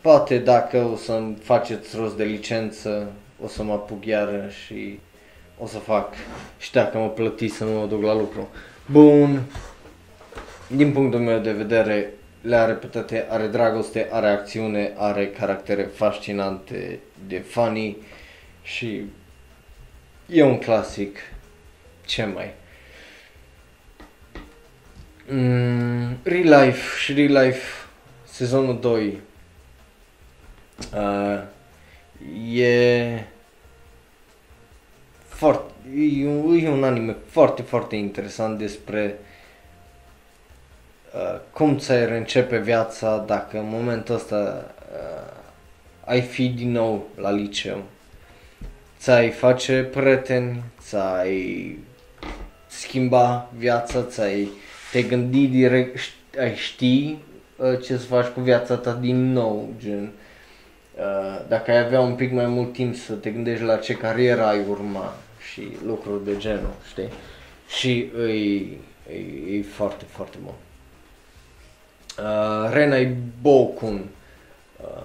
Poate dacă o să-mi faceți rost de licență, o să mă apuc iară și o să fac. Și dacă mă plătiți să nu mă duc la lucru. Bun. Din punctul meu de vedere, le are pe toate, are dragoste, are acțiune, are caractere fascinante, de funny și e un clasic. Ce mai? Mm, Real Life și Real Life sezonul 2 uh, e foarte, e un, e un anime foarte, foarte interesant despre Uh, cum ți-ai reîncepe viața dacă în momentul ăsta uh, ai fi din nou la liceu. Ți-ai face prieteni, ți-ai schimba viața, ți-ai te gândi direct, ai ști uh, ce să faci cu viața ta din nou, gen. Uh, dacă ai avea un pic mai mult timp să te gândești la ce carieră ai urma și lucruri de genul, știi? Și îi, e, e foarte, foarte bun. Uh, Renai Bokun. Uh,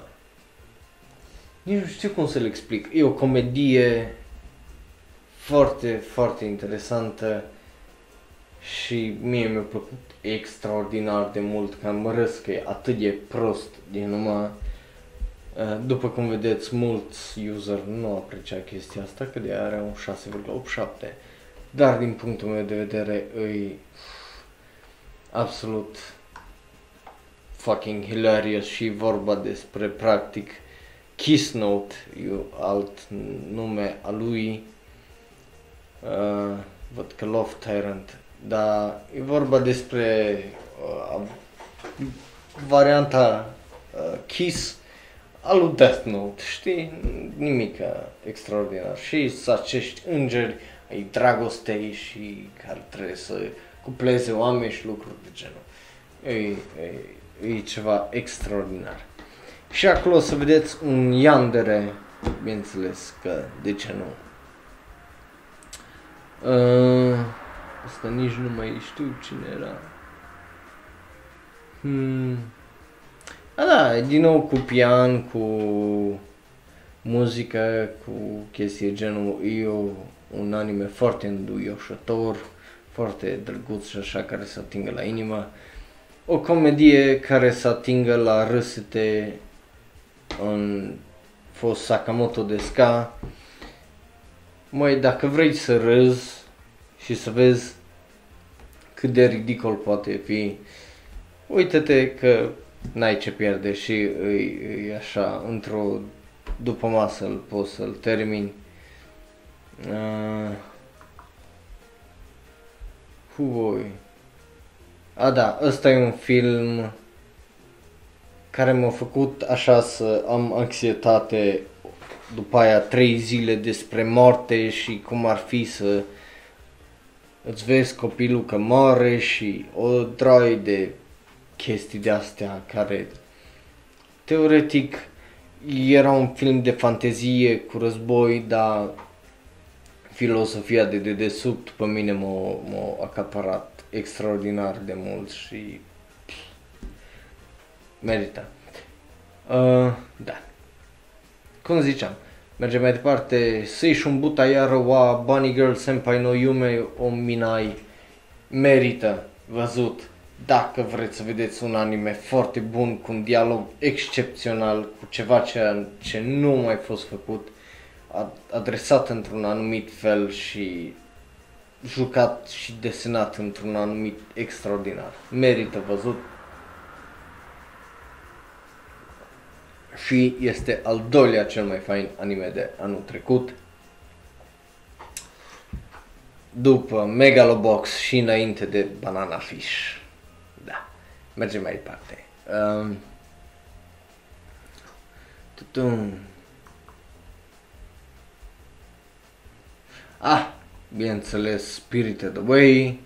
nici nu știu cum să-l explic. E o comedie foarte, foarte interesantă și mie mi-a plăcut extraordinar de mult că am râs că e atât de prost din numai uh, după cum vedeți, mulți user nu aprecia chestia asta, că de are un 6,87. Dar din punctul meu de vedere, îi absolut fucking hilarious și vorba despre practic Kiss Note, eu alt nume a lui, uh, văd că Love Tyrant, dar e vorba despre uh, varianta uh, Kiss al lui Death Note, știi? Nimic extraordinar. Și să acești îngeri ai dragostei și care trebuie să cupleze oameni și lucruri de genul. E, e, e ceva extraordinar. Și acolo o să vedeți un Yandere, bineînțeles că de ce nu. Uh, asta nici nu mai știu cine era. Hmm. A, da, din nou cu pian, cu muzică, cu chestii genul eu, un anime foarte înduioșător, foarte drăguț și așa care să atingă la inimă o comedie care să atingă la râsete în fost Sakamoto de Ska. Măi, dacă vrei să râzi și să vezi cât de ridicol poate fi, uite-te că n-ai ce pierde și îi, îi așa, într-o după masă îl poți să-l termini. Uh, voi. A, da, ăsta e un film care m-a făcut așa să am anxietate după aia trei zile despre moarte și cum ar fi să îți vezi copilul că moare și o droaie de chestii de astea care teoretic era un film de fantezie cu război, dar filosofia de dedesubt pe mine m-a, m-a acaparat extraordinar de mult și merită. Uh, da. Cum ziceam, mergem mai departe. Seishun Buta Yaro wa Bunny Girl Senpai no Yume o Minai merită văzut dacă vreți să vedeți un anime foarte bun, cu un dialog excepțional, cu ceva ce, ce nu mai fost făcut, adresat într-un anumit fel și jucat și desenat într-un anumit extraordinar. Merită văzut. Și este al doilea cel mai fain anime de anul trecut. După Megalobox și înainte de Banana Fish. Da, mergem mai departe. Um, tutum. Ah, bineînțeles, Spirited Away,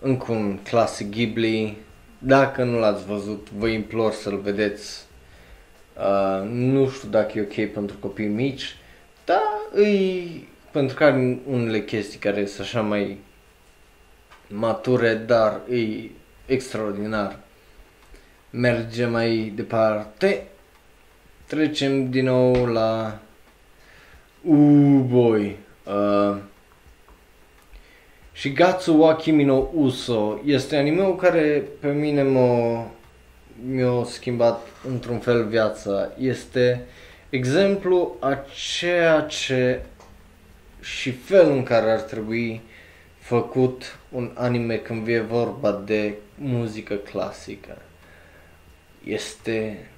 încă un clasic Ghibli. Dacă nu l-ați văzut, vă implor să-l vedeți. Uh, nu știu dacă e ok pentru copii mici, dar îi pentru că are unele chestii care sunt așa mai mature, dar e extraordinar. Mergem mai departe. Trecem din nou la... Uh, boy. Uh, Shigatsu wa Kimi no Uso este anime care pe mine m-a, mi-a schimbat într-un fel viața. Este exemplu a ceea ce și felul în care ar trebui făcut un anime când vine vorba de muzică clasică. Este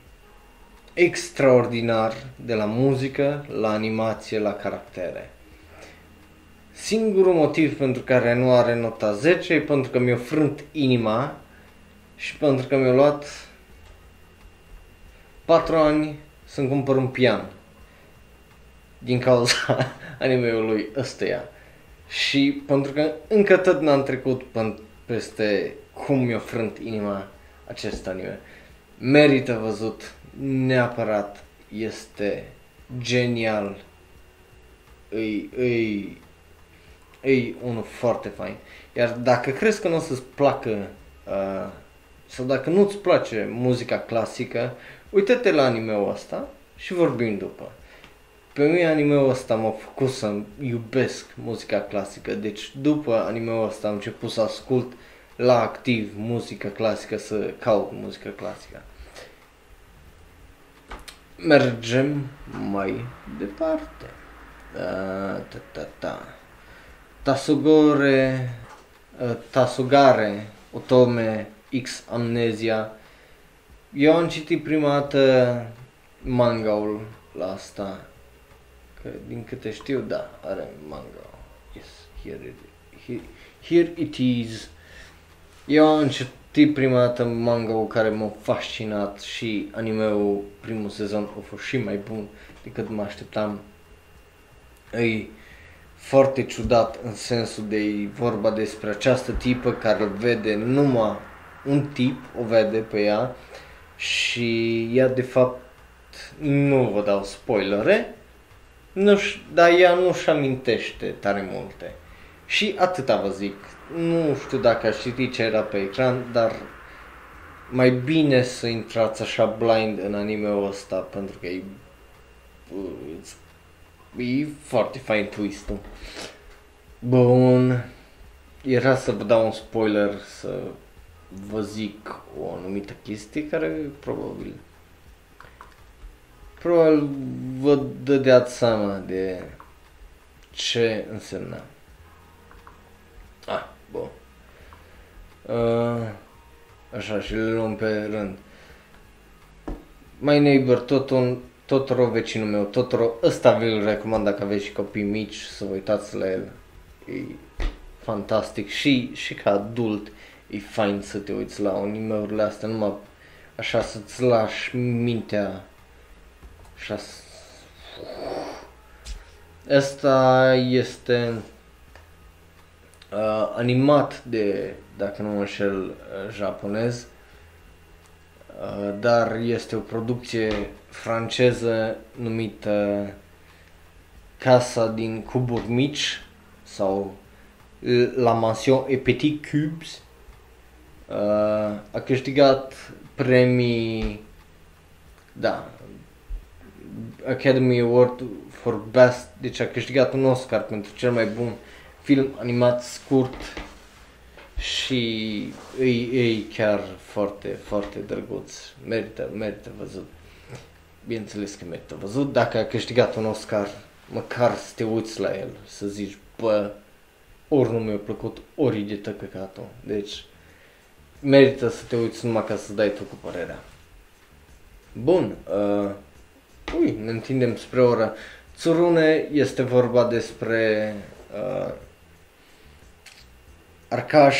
extraordinar de la muzică, la animație, la caractere. Singurul motiv pentru care nu are nota 10 e pentru că mi-a frânt inima și pentru că mi-a luat 4 ani să-mi cumpăr un pian din cauza anime-ului ăsteia. Și pentru că încă tot n-am trecut peste cum mi-a frânt inima acest anime. Merită văzut neapărat, este genial, îi, îi e unul foarte fain. Iar dacă crezi că nu o să-ți placă uh, sau dacă nu-ți place muzica clasică, uite-te la anime-ul ăsta și vorbim după. Pe mine anime-ul ăsta m-a făcut să iubesc muzica clasică, deci după anime-ul ăsta am început să ascult la activ muzica clasică, să caut muzică clasică. Mergem mai departe. Da, ta, ta, ta. Tasugore, uh, Tasugare, Otome, X Amnesia. Eu am citit prima dată manga-ul la asta. Că din câte știu, da, are manga. Yes, here it, here, here it is. Eu am citit prima dată manga-ul care m-a fascinat și anime-ul primul sezon a fost și mai bun decât mă așteptam. Ei, foarte ciudat în sensul de vorba despre această tipă care îl vede numai un tip, o vede pe ea și ea de fapt nu vă dau spoilere, nu dar ea nu-și amintește tare multe. Și atâta vă zic, nu știu dacă aș citi ce era pe ecran, dar mai bine să intrați așa blind în anime-ul ăsta pentru că e E foarte fain twist-ul. Bun. Era să vă dau un spoiler, să vă zic o anumită chestie care probabil probabil vă dădeați seama de ce însemna. Ah, bun. Uh, așa, și le luăm pe rând. My Neighbor, tot un Totoro, vecinul meu, Totoro, ăsta vi-l recomand dacă aveți și copii mici să vă uitați la el. E fantastic și, și ca adult e fain să te uiți la animeurile astea, numai așa să-ți lași mintea așa Asta este uh, animat de, dacă nu mă înșel, uh, japonez. Uh, dar este o producție franceză numită Casa din cuburi mici sau La Mansion et Petit Cubes. Uh, a câștigat premii, da, Academy Award for Best, deci a câștigat un Oscar pentru cel mai bun film animat scurt și e, e chiar foarte, foarte drăguț. Merită, merită văzut. Bineînțeles că merită văzut. Dacă a câștigat un Oscar, măcar să te uiți la el, să zici, bă, ori nu mi-a plăcut, ori e de tăcăcatul. Deci, merită să te uiți numai ca să dai tu cu părerea. Bun, uh, ui, ne întindem spre ora. Tsurune este vorba despre uh, arcaș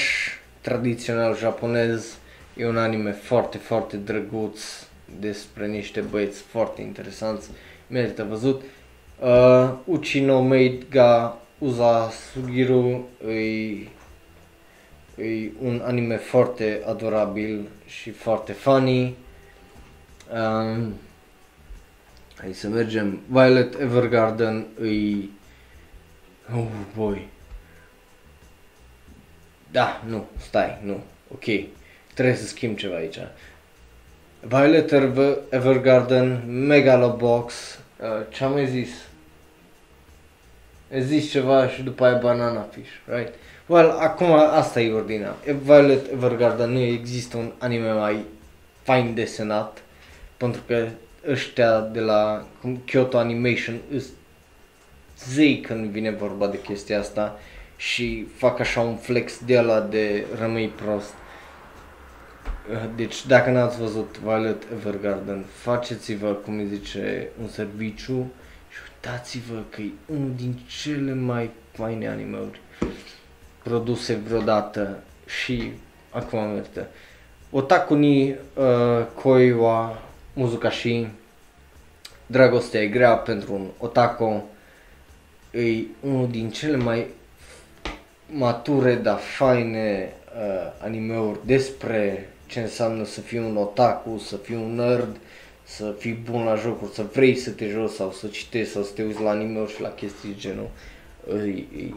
tradițional japonez. E un anime foarte, foarte drăguț despre niște băieți foarte interesanți. Merită văzut. Uh, Uchino Maid ga Uza Sugiru e, e un anime foarte adorabil și foarte funny. Um, hai să mergem. Violet Evergarden îi... Oh boy. Da, nu, stai, nu. Ok. Trebuie să schimb ceva aici. Violet Evergarden, Megalobox, uh, ce am mai zis? Ai zis ceva și după aia Banana Fish, right? Well, acum asta e ordinea. Violet Evergarden nu există un anime mai fain desenat, pentru că ăștia de la Kyoto Animation îs zei când vine vorba de chestia asta și fac așa un flex de la de rămâi prost. Deci dacă n-ați văzut Violet Evergarden, faceți-vă, cum îi zice, un serviciu și uitați-vă că e unul din cele mai faine animeuri produse vreodată și acum merită. Otaku ni uh, koiwa Muzukashi Dragostea e grea pentru un otaku e unul din cele mai mature, dar faine uh, animeuri despre ce înseamnă să fii un otaku, să fii un nerd, să fii bun la jocuri, să vrei să te joci sau să citești sau să te uiți la anime și la chestii genul. Ei, ei.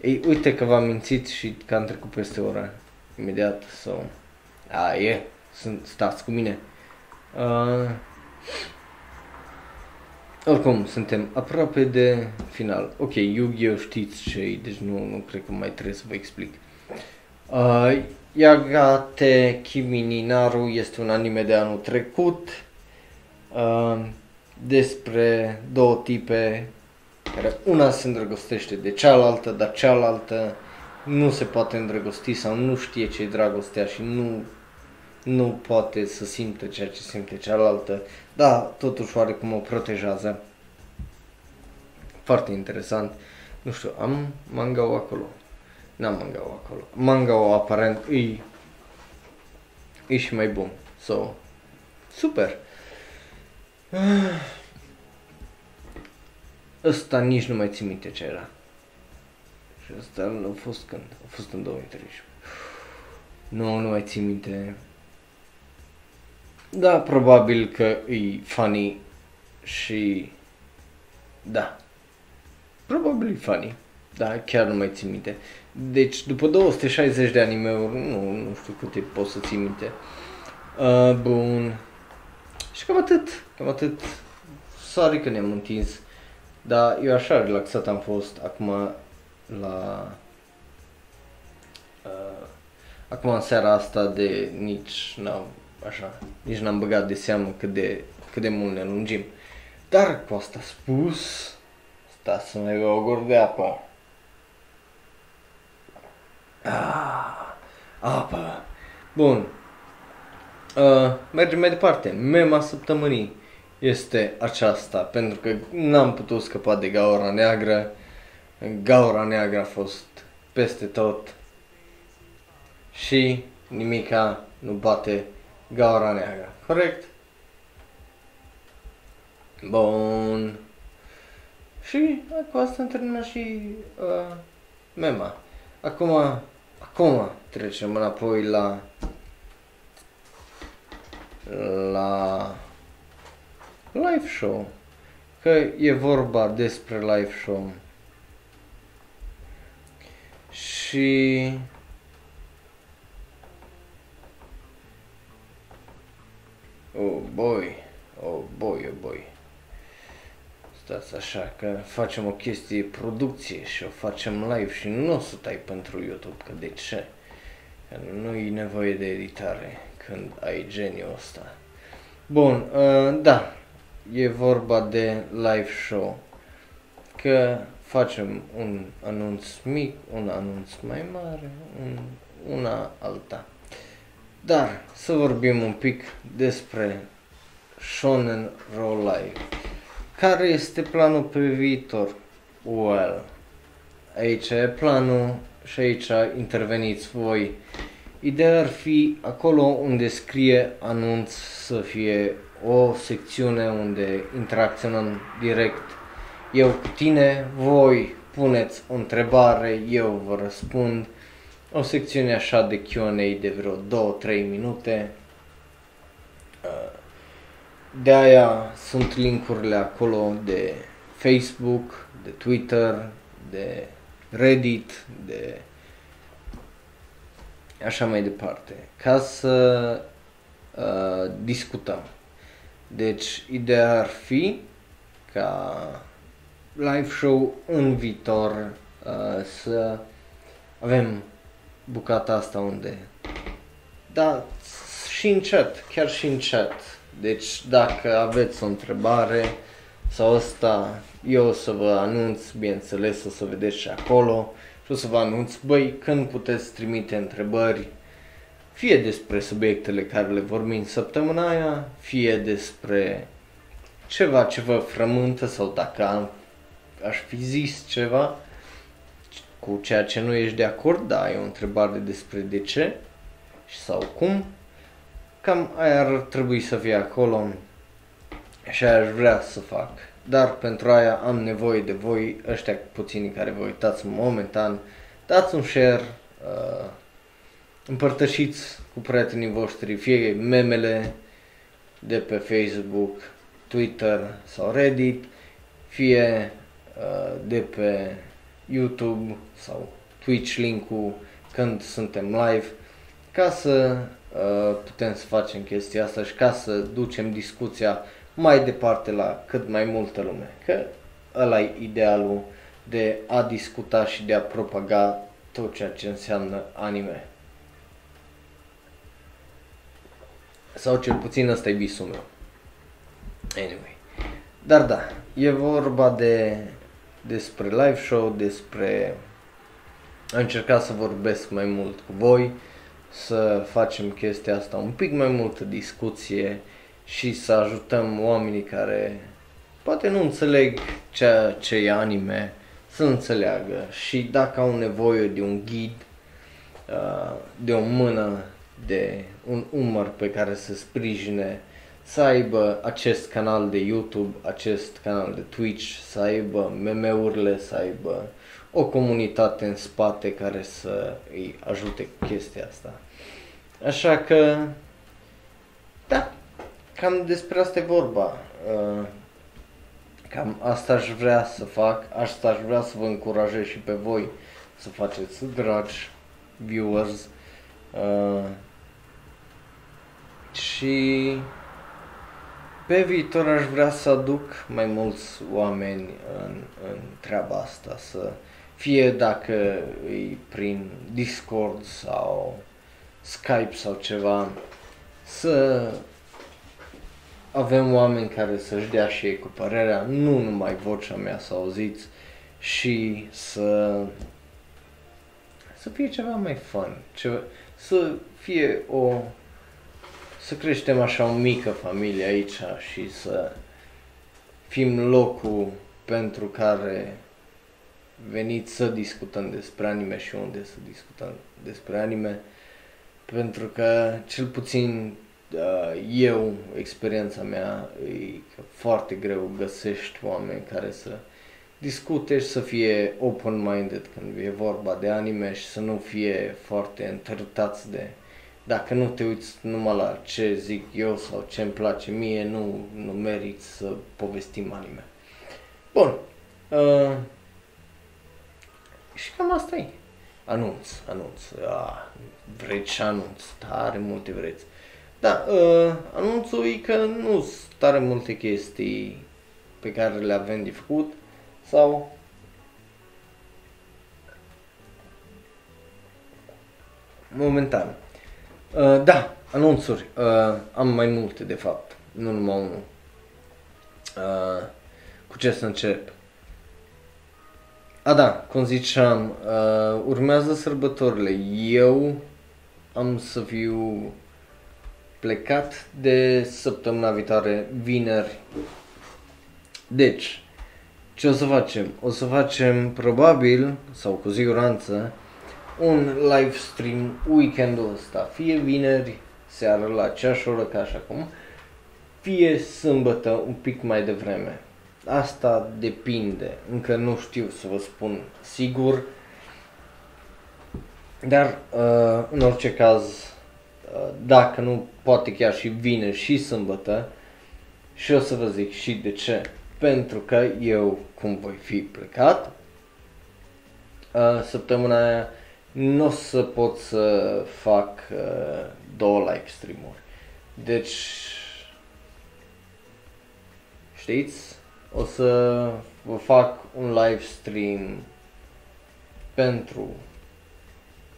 Ei, uite că v-am mințit și că am trecut peste ora imediat sau... So. A, e, sunt, stați cu mine. Uh, oricum, suntem aproape de final. Ok, Yu-Gi-Oh! știți ce deci nu, nu cred că mai trebuie să vă explic. Uh, Yagate Kimi ni Naru este un anime de anul trecut uh, despre două tipe care una se îndrăgostește de cealaltă, dar cealaltă nu se poate îndrăgosti sau nu știe ce e dragostea și nu, nu poate să simtă ceea ce simte cealaltă, dar totuși oarecum o protejează. Foarte interesant. Nu știu, am manga acolo. N-am manga acolo. manga aparent e, e și mai bun. So, super. Ăsta nici nu mai țin minte ce era. Și ăsta a fost când? A fost în 2013. Nu, nu mai țin minte. Da, probabil că e funny și... Da. Probabil e funny. Da, chiar nu mai țin minte. Deci, după 260 de anime-uri, nu, nu știu câte pot să țin minte. Uh, bun. Și cam atât, cam atât. Sorry că ne-am întins. Dar eu așa relaxat am fost acum la... Uh, acum în seara asta de nici n-am, așa, nici n-am băgat de seamă cât de, cât de mult ne lungim. Dar cu asta spus, stați să mai o gură de apă. Ah, apă. Bun. Uh, mergem mai departe. Mema săptămânii este aceasta, pentru că n-am putut scăpa de gaura neagră. Gaura neagră a fost peste tot și nimica nu bate gaura neagră. Corect? Bun. Și cu asta am terminat și uh, mema. Acum, acum trecem înapoi la la live show. Că e vorba despre live show. Și Oh boy, oh boy, oh boy. stați așa că facem o chestie producție și o facem live și nu o să tai pentru YouTube, că de ce? Că nu e nevoie de editare când ai geniul ăsta. Bun, uh, da, e vorba de live show. Că facem un anunț mic, un anunț mai mare, un, una alta. Dar să vorbim un pic despre Shonen Roll Live. Care este planul pe viitor? Well, aici e planul și aici interveniți voi. Ideea ar fi acolo unde scrie anunț să fie o secțiune unde interacționăm direct eu cu tine, voi puneți o întrebare, eu vă răspund. O secțiune așa de Q&A de vreo 2-3 minute. De aia sunt linkurile acolo de Facebook, de Twitter, de Reddit, de așa mai departe, ca să uh, discutăm. Deci, ideea ar fi ca live show în viitor uh, să avem bucata asta unde da, și în chat, chiar și în chat. Deci dacă aveți o întrebare sau asta, eu o să vă anunț, bineînțeles, o să vedeți și acolo și o să vă anunț, băi, când puteți trimite întrebări, fie despre subiectele care le vorbim săptămâna aia, fie despre ceva ce vă frământă sau dacă am, aș fi zis ceva cu ceea ce nu ești de acord, da, e o întrebare despre de ce și sau cum. Cam aia ar trebui să fie acolo și aia aș vrea să fac. Dar pentru aia am nevoie de voi, ăștia puțini care vă uitați momentan, dați un share, uh, împărtășiți cu prietenii voștri fie memele de pe Facebook, Twitter sau Reddit, fie uh, de pe YouTube sau Twitch link-ul când suntem live, ca să uh, putem să facem chestia asta și ca să ducem discuția mai departe la cât mai multă lume. Că ăla e idealul de a discuta și de a propaga tot ceea ce înseamnă anime. Sau cel puțin ăsta e visul meu. Anyway. Dar da, e vorba de despre live show, despre a încercat să vorbesc mai mult cu voi, să facem chestia asta un pic mai multă discuție și să ajutăm oamenii care poate nu înțeleg ceea ce e anime să înțeleagă. Și dacă au nevoie de un ghid, uh, de o mână, de un umăr pe care să sprijine, să aibă acest canal de YouTube, acest canal de Twitch, să aibă meme-urile, să aibă o comunitate în spate care să îi ajute cu chestia asta. Așa că, da, cam despre asta e vorba. Uh, cam asta aș vrea să fac, asta aș vrea să vă încurajez și pe voi să faceți, dragi viewers. Uh, și pe viitor aș vrea să aduc mai mulți oameni în, în treaba asta, să fie dacă e prin Discord sau Skype sau ceva, să avem oameni care să-și dea și ei cu părerea, nu numai vocea mea să auziți și să să fie ceva mai fun, ceva, să fie o să creștem așa o mică familie aici și să fim locul pentru care veniți să discutăm despre anime și unde să discutăm despre anime, pentru că cel puțin uh, eu, experiența mea, e că foarte greu găsești oameni care să discute și să fie open-minded când e vorba de anime și să nu fie foarte întărtați de dacă nu te uiți numai la ce zic eu sau ce îmi place mie, nu, nu meriți să povestim anime. Bun. Uh, și cam asta e. Anunț, anunț. Ah, vreți și anunț. Tare multe vreți. Da, uh, anunțul e că nu sunt tare multe chestii pe care le avem de făcut sau momentan. Uh, da, anunțuri. Uh, am mai multe de fapt, nu numai unul. Uh, cu ce să încep? A, da, cum ziceam, uh, urmează sărbătorile. Eu am să fiu plecat de săptămâna viitoare, vineri. Deci, ce o să facem? O să facem probabil, sau cu siguranță, un live stream weekendul ăsta, fie vineri seara la aceeași oră ca așa cum, fie sâmbătă un pic mai devreme. Asta depinde, încă nu știu să vă spun sigur, dar uh, în orice caz, uh, dacă nu, poate chiar și vineri și sâmbătă, și o să vă zic și de ce. Pentru că eu, cum voi fi plecat, uh, săptămâna aia nu o să pot să fac uh, două live stream-uri. Deci, știți, o să vă fac un live stream pentru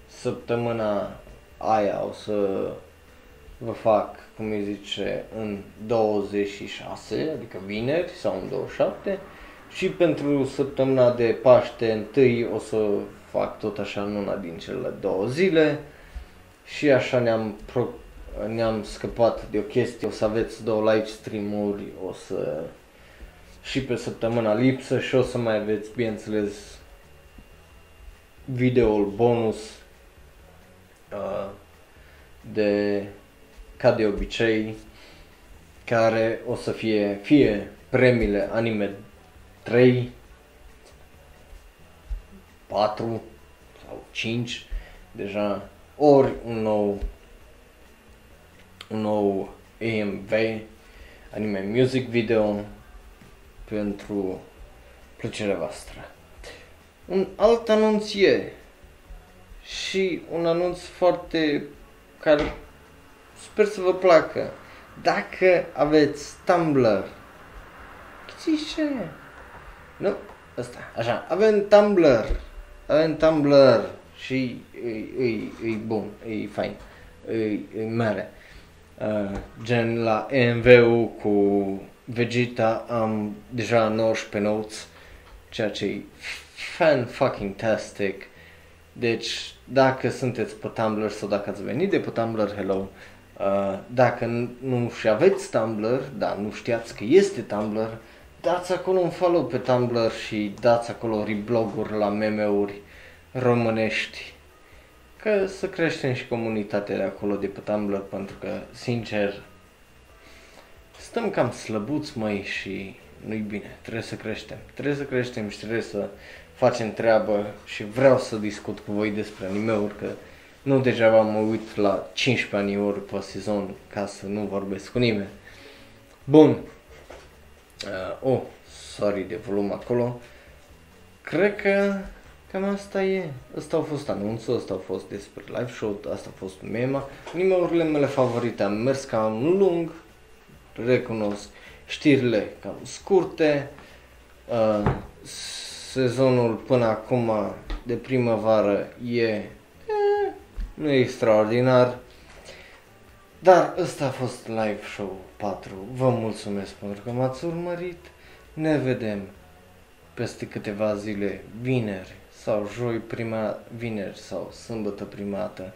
săptămâna aia, o să vă fac, cum îi zice, în 26, adică vineri sau în 27 și pentru săptămâna de Paște întâi o să fac tot așa în una din cele două zile și așa ne-am, pro- ne-am scăpat de o chestie, o să aveți două live stream-uri, o să și pe săptămâna lipsă și o să mai aveți, bineînțeles, videoul bonus uh, de, ca de obicei, care o să fie fie premiile anime 3, 4 sau 5 deja, ori un nou un nou AMV, anime music video pentru plăcerea voastră. Un alt anunț e și un anunț foarte care sper să vă placă. Dacă aveți Tumblr, știți ce? Nu, ăsta, așa, avem Tumblr, avem Tumblr și e, e, e bun, e fain, e, e mare. Uh, gen la MV-ul cu Vegeta am deja 19 notes, ceea ce e fan fucking tastic. Deci, dacă sunteți pe Tumblr sau dacă ați venit de pe Tumblr, hello. Uh, dacă nu și aveți Tumblr, dar nu știați că este Tumblr, dați acolo un follow pe Tumblr și dați acolo rebloguri la meme-uri românești. Că să creștem și comunitatea de acolo de pe Tumblr, pentru că, sincer, stăm cam slăbuți, măi, și nu-i bine. Trebuie să creștem. Trebuie să creștem și trebuie să facem treabă și vreau să discut cu voi despre anime-uri, că nu degeaba mă uit la 15 anime-uri pe sezon ca să nu vorbesc cu nimeni. Bun. Uh, oh, sorry de volum acolo. Cred că cam asta e. Asta au fost anunțul, asta au fost despre live show, asta a fost mema. Anime-urile mele favorite am mers cam lung, recunosc. Știrile cam scurte. Uh, sezonul până acum de primăvară e, e nu e extraordinar. Dar ăsta a fost live show 4. Vă mulțumesc pentru că m-ați urmărit. Ne vedem peste câteva zile, vineri sau joi prima vineri sau sâmbătă primată.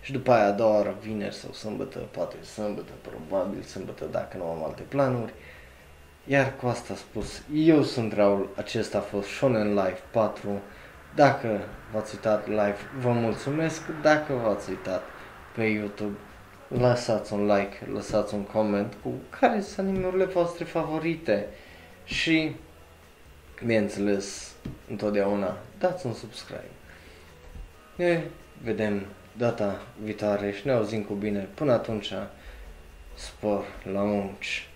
Și după aia a doua oară, vineri sau sâmbătă, poate sâmbătă, probabil sâmbătă dacă nu am alte planuri. Iar cu asta spus, eu sunt Raul, acesta a fost Shonen Life 4. Dacă v-ați uitat live, vă mulțumesc. Dacă v-ați uitat pe YouTube, lăsați un like, lăsați un coment cu care sunt animeurile voastre favorite. Și, bineînțeles, întotdeauna, dați un subscribe. Ne vedem data viitoare și ne auzim cu bine. Până atunci, spor la munci!